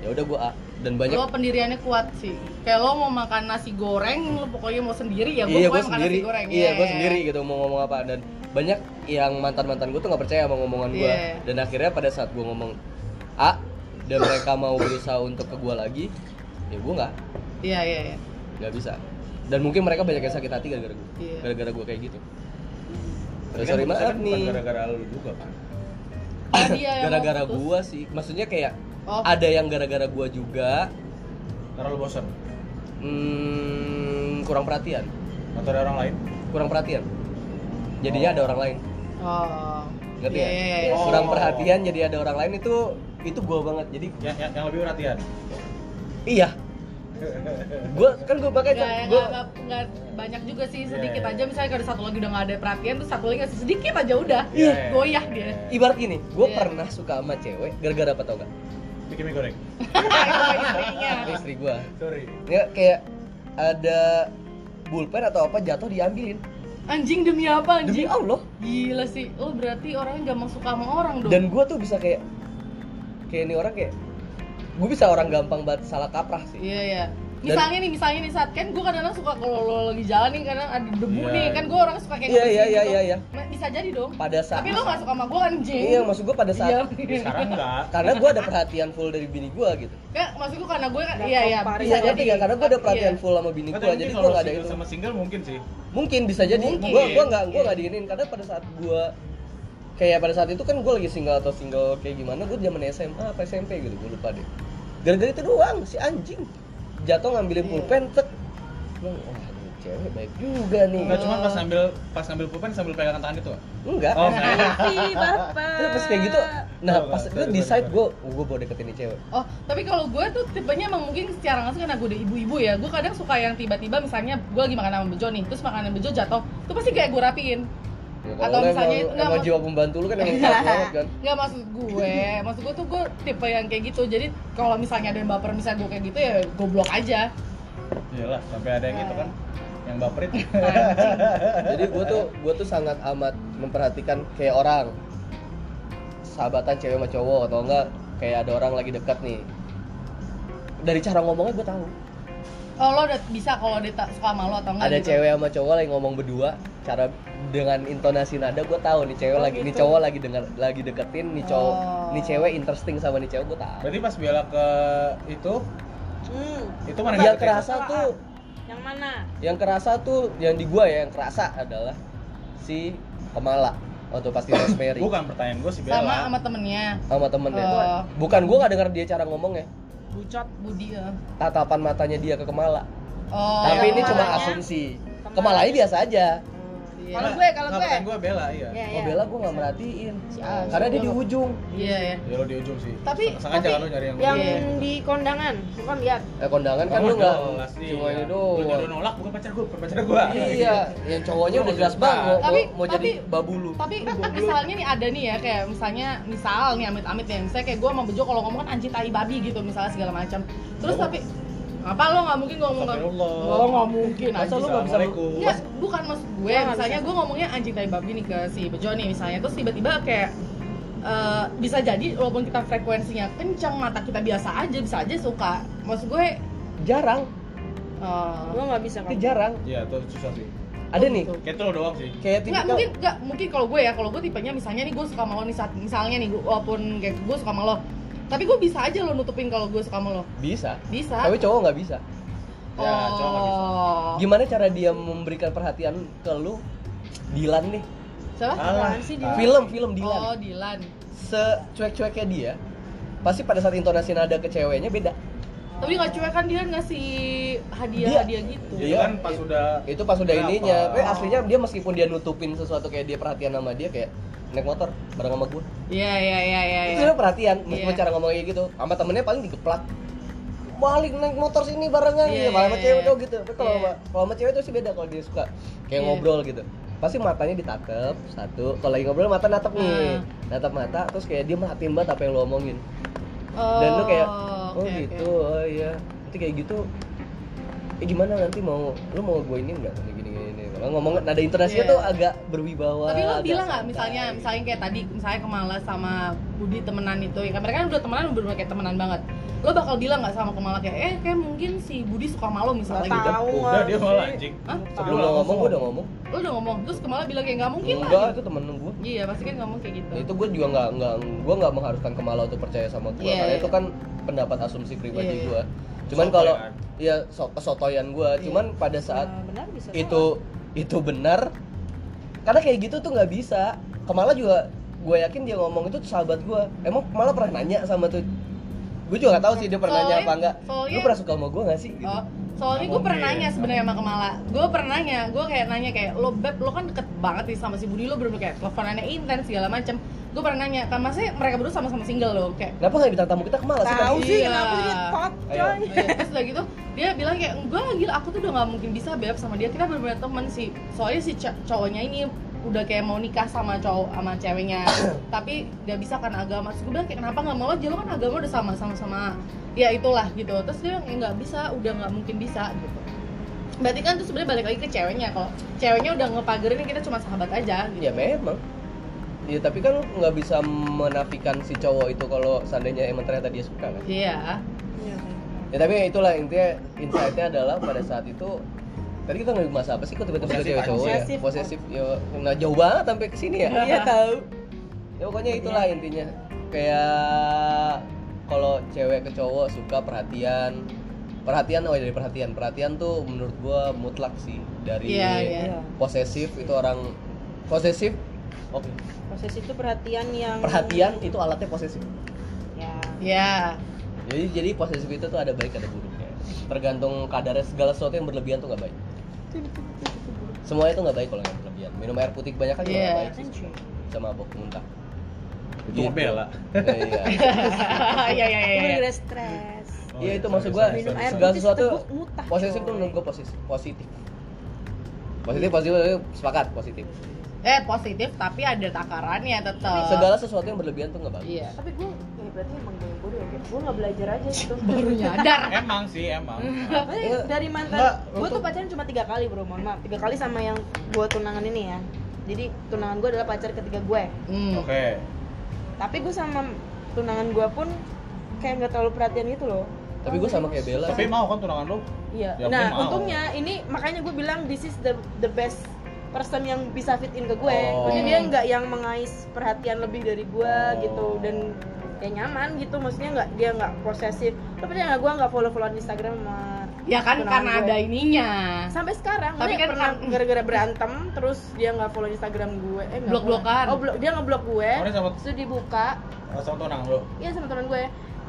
ya udah gue a dan banyak Lo pendiriannya kuat sih. Kayak lo mau makan nasi goreng, lo pokoknya mau sendiri ya gue iya gue makan sendiri nasi goreng. iya gue sendiri gitu mau ngomong apa dan banyak yang mantan mantan gue tuh nggak percaya sama ngomongan gue Iya. dan akhirnya pada saat gue ngomong a dan mereka mau berusaha untuk ke gue lagi ya gue nggak Iya, iya, iya. nggak bisa dan mungkin mereka banyak yang sakit hati gara-gara gue Iya. gara-gara gue kayak gitu Tapi sorry kan maaf bukan nih gara-gara lu juga kan. Ah, gara-gara putus. gue sih maksudnya kayak Oh. ada yang gara-gara gue juga Karena lu bosan hmm, kurang perhatian atau ada orang lain? kurang perhatian jadinya Oh. ada orang lain Oh. ngerti Iya, nggak? iya, iya. Oh. kurang perhatian jadi ada orang lain itu itu gue banget jadi Yang, yang, yang lebih perhatian. iya gue kan gue pakai nggak, nggak, nggak banyak juga sih sedikit Iya. aja. Misalnya kalau ada satu lagi udah nggak ada perhatian terus satu lagi ngasih sedikit aja udah. Iya. goyah dia. Ibarat gini gue Iya. pernah suka sama cewek gara-gara apa tau gak Bikin mie goreng. istrinya. Istri gue Sorry. ya kayak ada pulpen atau apa jatuh diambilin. Anjing demi apa demi anjing Allah. Gila sih lo berarti orangnya gampang suka sama orang dong. Dan gue tuh bisa kayak kayak ini orang kayak gue bisa orang gampang banget salah kaprah sih Iya iya. Misalnya nih, misalnya nih saat kan gue kadang-kadang suka kalau lo lagi jalan nih kadang ada debu Iya. nih kan gue orang suka kayak Iya, ngebersihin iya, iya, gitu. iya, iya. Ma- Bisa jadi dong. pada saat Tapi lo gak suka sama gue anjing. iya maksud gue pada saat Iya. Sekarang enggak. karena gue ada perhatian full dari bini gue gitu Kayak maksud gue karena gue kan iya iya bisa Iya jadi. nggak? Karena gue ada perhatian Iya. full sama bini Nggak, gue, jadi mungkin gue kalau nggak ada itu. sama single mungkin sih. Mungkin bisa jadi. Mungkin. Gue gue nggak gue Iya. nggak diinin karena pada saat gue kayak pada saat itu kan gue lagi single atau single kayak gimana gue zaman SMA apa SMP gitu gue lupa deh. Gara-gara itu doang si anjing jatuh ngambilin Iya. pulpen tek. Bilang, Wah ini cewek baik juga nih. Enggak cuma pas ngambil pas ngambil pulpen sambil pegangan tangan itu. ah? Enggak. Oh. Ih, bapak Terus pas kayak gitu, nah Oh, pas itu decide gue, gue mau deketin nih cewek. Oh, tapi kalau gue tuh tipenya emang mungkin secara langsung karena gue udah ibu-ibu ya Gue kadang suka yang tiba-tiba misalnya gue lagi makan sama Bejo nih Terus makanan Bejo jatuh, itu pasti kayak gue rapiin Ya, Atau misalnya- emang, nggak, emang jiwa pembantu lu kan emang kuat banget kan. Nggak maksud gue, maksud gue tuh gue tipe yang kayak gitu Jadi kalau misalnya ada yang baper misalnya gue kayak gitu ya gue blok aja Iyalah, sampai ada yang gitu kan. Yang baperin. jadi gue tuh gue tuh sangat amat memperhatikan kayak orang sahabatan cewek sama cowok atau enggak kayak ada orang lagi dekat nih dari cara ngomongnya gue tahu Oh lo udah bisa kalau dia tak suka sama lo atau enggak ada gitu? cewek sama cowok lagi ngomong berdua cara dengan intonasi nada gue tahu nih cewek Oh, lagi nih gitu. cowok lagi dengar lagi deketin nih cowok Oh. nih cewek interesting sama nih cewek gue tahu Berarti pas bela ke itu, Hmm. itu mana yang kerasa tuh Yang mana? yang kerasa tuh yang di gua ya yang kerasa adalah si Kemala waktu pasti Rosemary Bukan pertanyaan gue si Bella. sama sama temennya sama temennya Oh. bukan gua nggak dengar dia cara ngomongnya Bucot. Budi ya tatapan matanya dia ke Kemala. Oh tapi ini Kemalanya- cuma asumsi Kemalanya biasa aja Iya. Kalau gue, kalau gue. gue Bella, iya. Ya, oh ya. Bella gua nggak merhatiin Si A. karena dia di ujung iya ya Ya lo di ujung sih. Tapi- sengaja tapi kan lo nyari yang Yang Iya. di kondangan, bukan lihat. eh kondangan kan Oh, lu nggak jelas nih, cuma ya. ini Lu doang nolak bukan pacar gue, pacar gue. iya yang cowoknya udah jelas banget mau, Tapi- mau, mau jadi babulu tapi misalnya nih ada nih ya kayak misalnya misal nih amit-amit ya misalnya kayak gue sama Bejo kalau ngomong kan anjing tai babi gitu misalnya segala macam terus tapi apa lo nggak mungkin gue ngomong Astagfirullah. oh nggak mungkin Masa anjing lu nggak bisa-. Enggak, bukan maksud gue. Nggak Misalnya gue ngomongnya anjing tai babi nih ke si Bejo nih misalnya. Terus tiba-tiba kayak eh, bisa jadi walaupun kita frekuensinya kencang, mata kita biasa aja, bisa aja suka. Maksud gue jarang eh, Gue nggak bisa itu kan. jarang Iya, tuh susah sih. ada nih gitu. Kayak itu lo doang sih. kayak Enggak, tipikal mungkin enggak mungkin kalau gue ya, kalau gue tipenya misalnya nih gue suka sama lo nih saat misalnya nih gua- walaupun kayak gue suka sama lo. Tapi gue bisa aja lo nutupin kalau gue suka sama lo. bisa Bisa. tapi cowok nggak bisa Ya, cowok nggak bisa. oh. gimana cara dia memberikan perhatian ke lu Dilan nih Siapa? Alah, sih ah. film film Dilan Oh, Dilan. secuek-cueknya dia pasti pada saat intonasi nada ke ceweknya beda Tapi nggak cuek kan dia ngasih hadiah-hadiah gitu. Itu Iya. kan pas udah itu pas udah Kenapa? ininya tapi aslinya dia meskipun dia nutupin sesuatu kayak dia perhatian sama dia kayak naik motor bareng sama gue Iya, iya, iya, iya. itu iya. dia perhatian meskipun Iya. cara ngomongnya kayak gitu sama temennya paling digeplak balik naik motor sini barengan Iya, gitu malah sama iya, cewek iya. tuh gitu tapi kalau Iya. sama kalau sama cewek tuh sih beda kalau dia suka kayak Iya. ngobrol gitu pasti matanya ditatep satu kalau lagi ngobrol mata natap nih Hmm. natap mata terus kayak dia merhatiin banget apa yang lo omongin dan lu kayak oh oke, gitu oh iya. Nanti kayak gitu eh gimana nanti mau lu mau gue ini enggak gini kalau ngomong nada intonasinya Iya. tuh agak berwibawa Tapi lo bilang nggak misalnya misalnya kayak tadi misalnya Kemala sama Budi temenan itu ya kan mereka kan udah temenan udah kayak temenan banget. Lo bakal bilang nggak sama Kemala kayak eh kayak mungkin si Budi suka sama lo misalnya gitu. tahu udah dia malah anjing. Hah? sebelum lo ngomong gue udah ngomong Lo udah ngomong terus Kemala bilang kayak nggak mungkin enggak lah. itu temen gue Iya pasti kan ngomong kayak gitu. Nah, itu gue juga nggak nggak gue nggak mengharuskan Kemala untuk percaya sama gue Iya, karena iya. itu kan pendapat asumsi pribadi Iya, iya. gue cuman kalau kan. ya so, kesotoyan gue Iya. cuman pada saat Nah, benar bisa. itu itu benar karena kayak gitu tuh nggak bisa Kemala juga gue yakin dia ngomong itu tuh sahabat gue emang Kemala pernah nanya sama tuh gue juga nggak tahu sih dia pernah nanya Soalnya- apa enggak soalnya- lu pernah suka sama gue nggak sih gitu. Oh, soalnya gue pernah mungkin. nanya sebenarnya sama Kemala. Gue pernah nanya, gue kayak nanya kayak lo beb, lo kan deket banget nih sama si Budi lo bener kayak teleponannya intens segala macem. Gue pernah nanya, kan masnya mereka berdua sama-sama single loh, kayak kenapa nggak bintang tamu kita Kemala sih Tahu sih Iya. kenapa pot Ayo. coy. Iya, terus udah gitu dia bilang kayak enggak gila aku tuh udah nggak mungkin bisa beb sama dia. Kita bener-bener temen sih. Soalnya si co- cowoknya ini udah kayak mau nikah sama cowok sama ceweknya. Tapi nggak bisa karena agama. Terus gue bilang kayak kenapa nggak mau aja? Lo kan agama udah sama sama sama ya itulah gitu. Terus dia bilang "Ya, nggak bisa udah nggak mungkin bisa gitu. Berarti kan tuh sebenarnya balik lagi ke ceweknya kalau ceweknya udah ngepagerin kita cuma sahabat aja gitu. Ya memang ya tapi kan nggak bisa menafikan si cowok itu kalau seandainya emang ternyata dia suka kan? Iya. Ya tapi itulah intinya insightnya adalah pada saat itu tadi kita ngomongin masa apa sih? Kok tiba-tiba cewek cowok ya posesif. posesif. Ya nah jauh banget sampai ke sini ya. Iya tahu. ya pokoknya itulah intinya. Kayak kalau cewek ke cowok suka perhatian. Perhatian oh dari perhatian. Perhatian tuh menurut gua mutlak sih. Dari Iya, iya. Iya. posesif itu orang posesif oke. Proses itu perhatian yang perhatian itu alatnya posesif. Ya. iya jadi jadi posesif itu tuh ada baik ada buruknya. Tergantung kadarnya segala sesuatu yang berlebihan tuh nggak baik. Semuanya tuh nggak baik kalau yang berlebihan. Minum air putih kebanyakan juga nggak Iya. baik sih sama mabok muntah. Itu mah Bella. Nah, iya. Iya iya iya iya. stres. Oh, iya itu sorry, maksud gua sorry, Minum air segala sesuatu posesif tuh menurut gua positif positif. Positif positif, positif sepakat positif eh positif tapi ada takarannya tetap segala sesuatu yang berlebihan tuh nggak bagus iya Tapi gue, ya berarti emang gue yang bodoh ya. Gue nggak belajar aja gitu. baru nyadar Emang sih, emang. Iya. dari mantan, gue tuh pacaran cuma tiga kali bro, mohon maaf Tiga kali sama yang gue tunangan ini ya Jadi tunangan gue adalah pacar ketiga gue hmm. Oke. Tapi gue sama tunangan gue pun kayak nggak terlalu perhatian gitu loh tapi gua sama kayak Bella Tapi mau kan tunangan lu? Iya. Ya, nah, gue untungnya ini makanya gue bilang this is the the best person yang bisa fit in ke gue Oh. maksudnya dia nggak yang mengais perhatian lebih dari gue Oh. gitu dan kayak nyaman gitu maksudnya nggak dia nggak posesif lo percaya nggak gue nggak follow followan Instagram sama Ya kan karena gue. ada ininya. sampai sekarang Tapi tapi kan pernah kan- gara-gara berantem terus dia nggak follow Instagram gue eh nggak Blok-blokan. follow. oh blok dia ngeblok gue Oh, sama terus dibuka sama tunang lo. Iya sama teman gue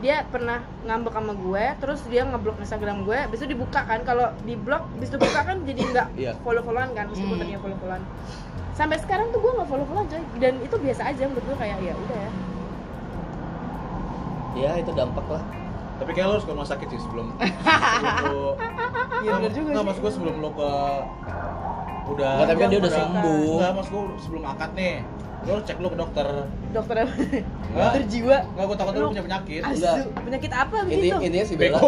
dia pernah ngambek sama gue terus dia ngeblok Instagram gue habis itu dibuka kan. Kalau di blok habis itu buka kan jadi nggak Iya. follow followan kan meskipun Hmm. tadinya follow followan sampai sekarang tuh gue nggak follow followan coy. Dan itu biasa aja menurut gue kayak ya udah ya. Ya itu dampak lah. Tapi kayak lo harus ke rumah sakit sih sebelum sebelum lo Iya, bener juga Nggak, maksud gue sebelum lo ke udah Nggak, tapi kan dia udah udah- sembuh. Nggak, maksud gue sebelum akad nih lo harus cek lo ke dokter. Dokter Nggak. dokter jiwa. Nggak, gue takut lo Lu- punya penyakit. Enggak. asu penyakit apa begitu? intinya si Bella.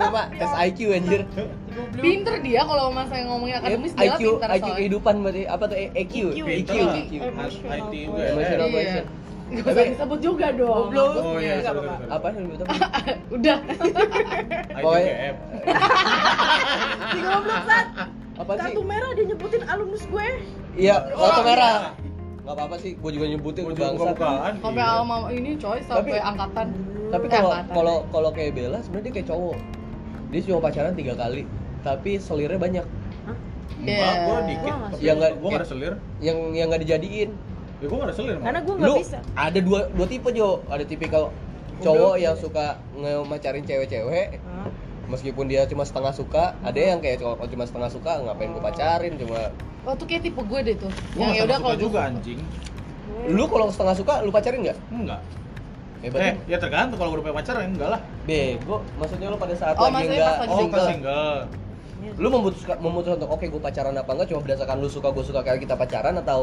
Mah tes IQ anjir. Pinter dia kalau masa ngomongin akademis dia IQ pinter IQ soalnya. kehidupan berarti apa tuh EQ EQ. EQ IT quotient Gak usah disebut juga dong. Goblok. Oh iya, Nggak sorry, apa-apa. apa yang disebut? Apa? Udah. Pokoknya- si goblok saat apa sih? Kartu merah dia nyebutin alumnus gue iya kartu merah iya. nggak apa apa sih gue juga nyebutin Gua juga bangsat buka-bukaan. Sampai Iya. alma ini coy sampai Tapi- angkatan. tapi Eh, kalau kalau kalau kayak Bella sebenarnya dia kayak cowok dia cuma pacaran tiga kali tapi selirnya banyak Iya. Enggak, gua dikit. Gua nggak Tapi Ya, nggak- gua nggak ada selir. yang yang nggak dijadiin Ya gua nggak ada selir. karena malah. gue nggak lu bisa ada dua dua tipe Jo ada tipikal cowok yang suka ngemacarin cewek-cewek? Meskipun dia cuma setengah suka ada yang kayak cowok cuma setengah suka ngapain gue pacarin cuma Oh tuh kayak tipe gue deh tuh. Gua Yang nggak ya udah kalau suka juga anjing. lu kalau setengah suka lu pacarin nggak Enggak. eh, Eh, berarti ya tergantung kalau udah punya pacar ya enggak lah. bego maksudnya lu pada saat Oh, lagi maksudnya enggak pas lagi Oh, single pas single. lu memutuskan memutuskan untuk oke gue pacaran apa enggak cuma berdasarkan lu suka gue suka kayak kita pacaran atau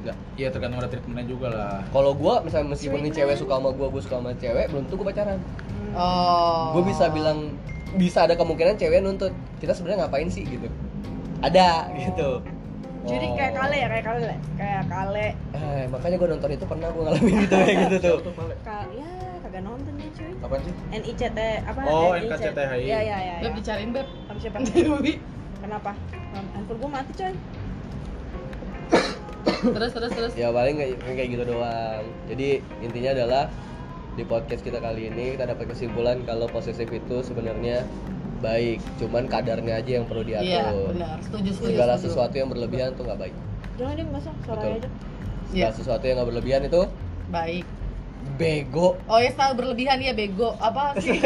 enggak Iya tergantung ada treatmentnya juga lah. kalau gue misalnya meskipun nih cewek suka sama gue gue suka sama cewek belum tentu gue pacaran Oh. gue bisa bilang bisa ada kemungkinan cewek nuntut. Kita sebenarnya ngapain sih gitu? Ada gitu. Jadi kayak kale ya kayak kale. Kayak kale. Eh, makanya gue nonton itu pernah gue ngalamin gitu kayak gitu tuh. Ka- ya kagak nonton dia cuy. Apaan sih? NICT apa? Oh. NKCTHI. iya iya iya Beb ya. dicariin beb. sama siapa? Kenapa? Handphone gue mati coy terus terus terus. ya paling kayak kayak gitu doang. Jadi intinya adalah di podcast kita kali ini kita dapat kesimpulan kalau posesif itu sebenarnya baik cuman kadarnya aja yang perlu Iya diatur benar. Setuju setuju. segala setuju. sesuatu yang berlebihan tuh nggak baik jangan suaranya Betul. aja Iya. segala sesuatu yang nggak berlebihan itu Baik. bego Oh ya selalu berlebihan ya bego. Apa sih?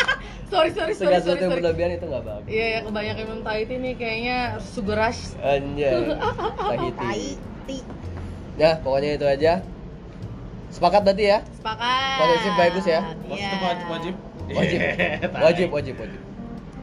sorry sorry sorry segala sesuatu yang berlebihan itu nggak bagus Iya ya kebanyakan minum tea nih kayaknya sugar rush. anjay Tahiti tai ti ya pokoknya itu aja sepakat berarti ya Sepakat. Posesif bagus ya? Pos Iya. itu wajib wajib. wajib wajib wajib wajib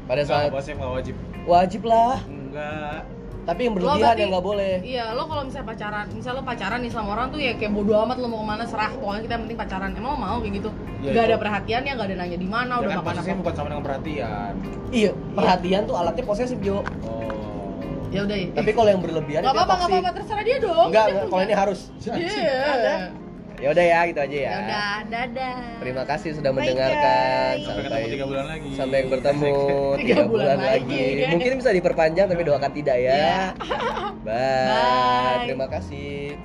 pada Enggak, saat posesif nggak wajib. wajib lah Enggak. tapi yang berlebihan berarti- yang nggak boleh Iya, lo kalau misalnya pacaran, misalnya lo pacaran nih sama orang tuh ya kayak bodo amat lo mau ke mana serah, pokoknya kita yang penting pacaran. Emang lo mau kayak gitu? Iya, gak ada itu. perhatian ya, gak ada nanya di mana, Ya udah makan posesif apa? bukan sama dengan perhatian. iya perhatian tuh alatnya posesif Jo Oh. Ya udah ya. tapi kalau yang berlebihan Gak itu apa-apa, gak toksik. apa-apa, terserah dia dong. punya. kalau ini harus Iya. Ya udah ya gitu aja ya Ya udah, dadah. terima kasih sudah Bye, mendengarkan guys. Sampai ketemu tiga bulan lagi. sampai bertemu Tiga tiga bulan bulan lagi. lagi mungkin bisa diperpanjang tapi doakan tidak ya Iya. bye Bye. terima kasih?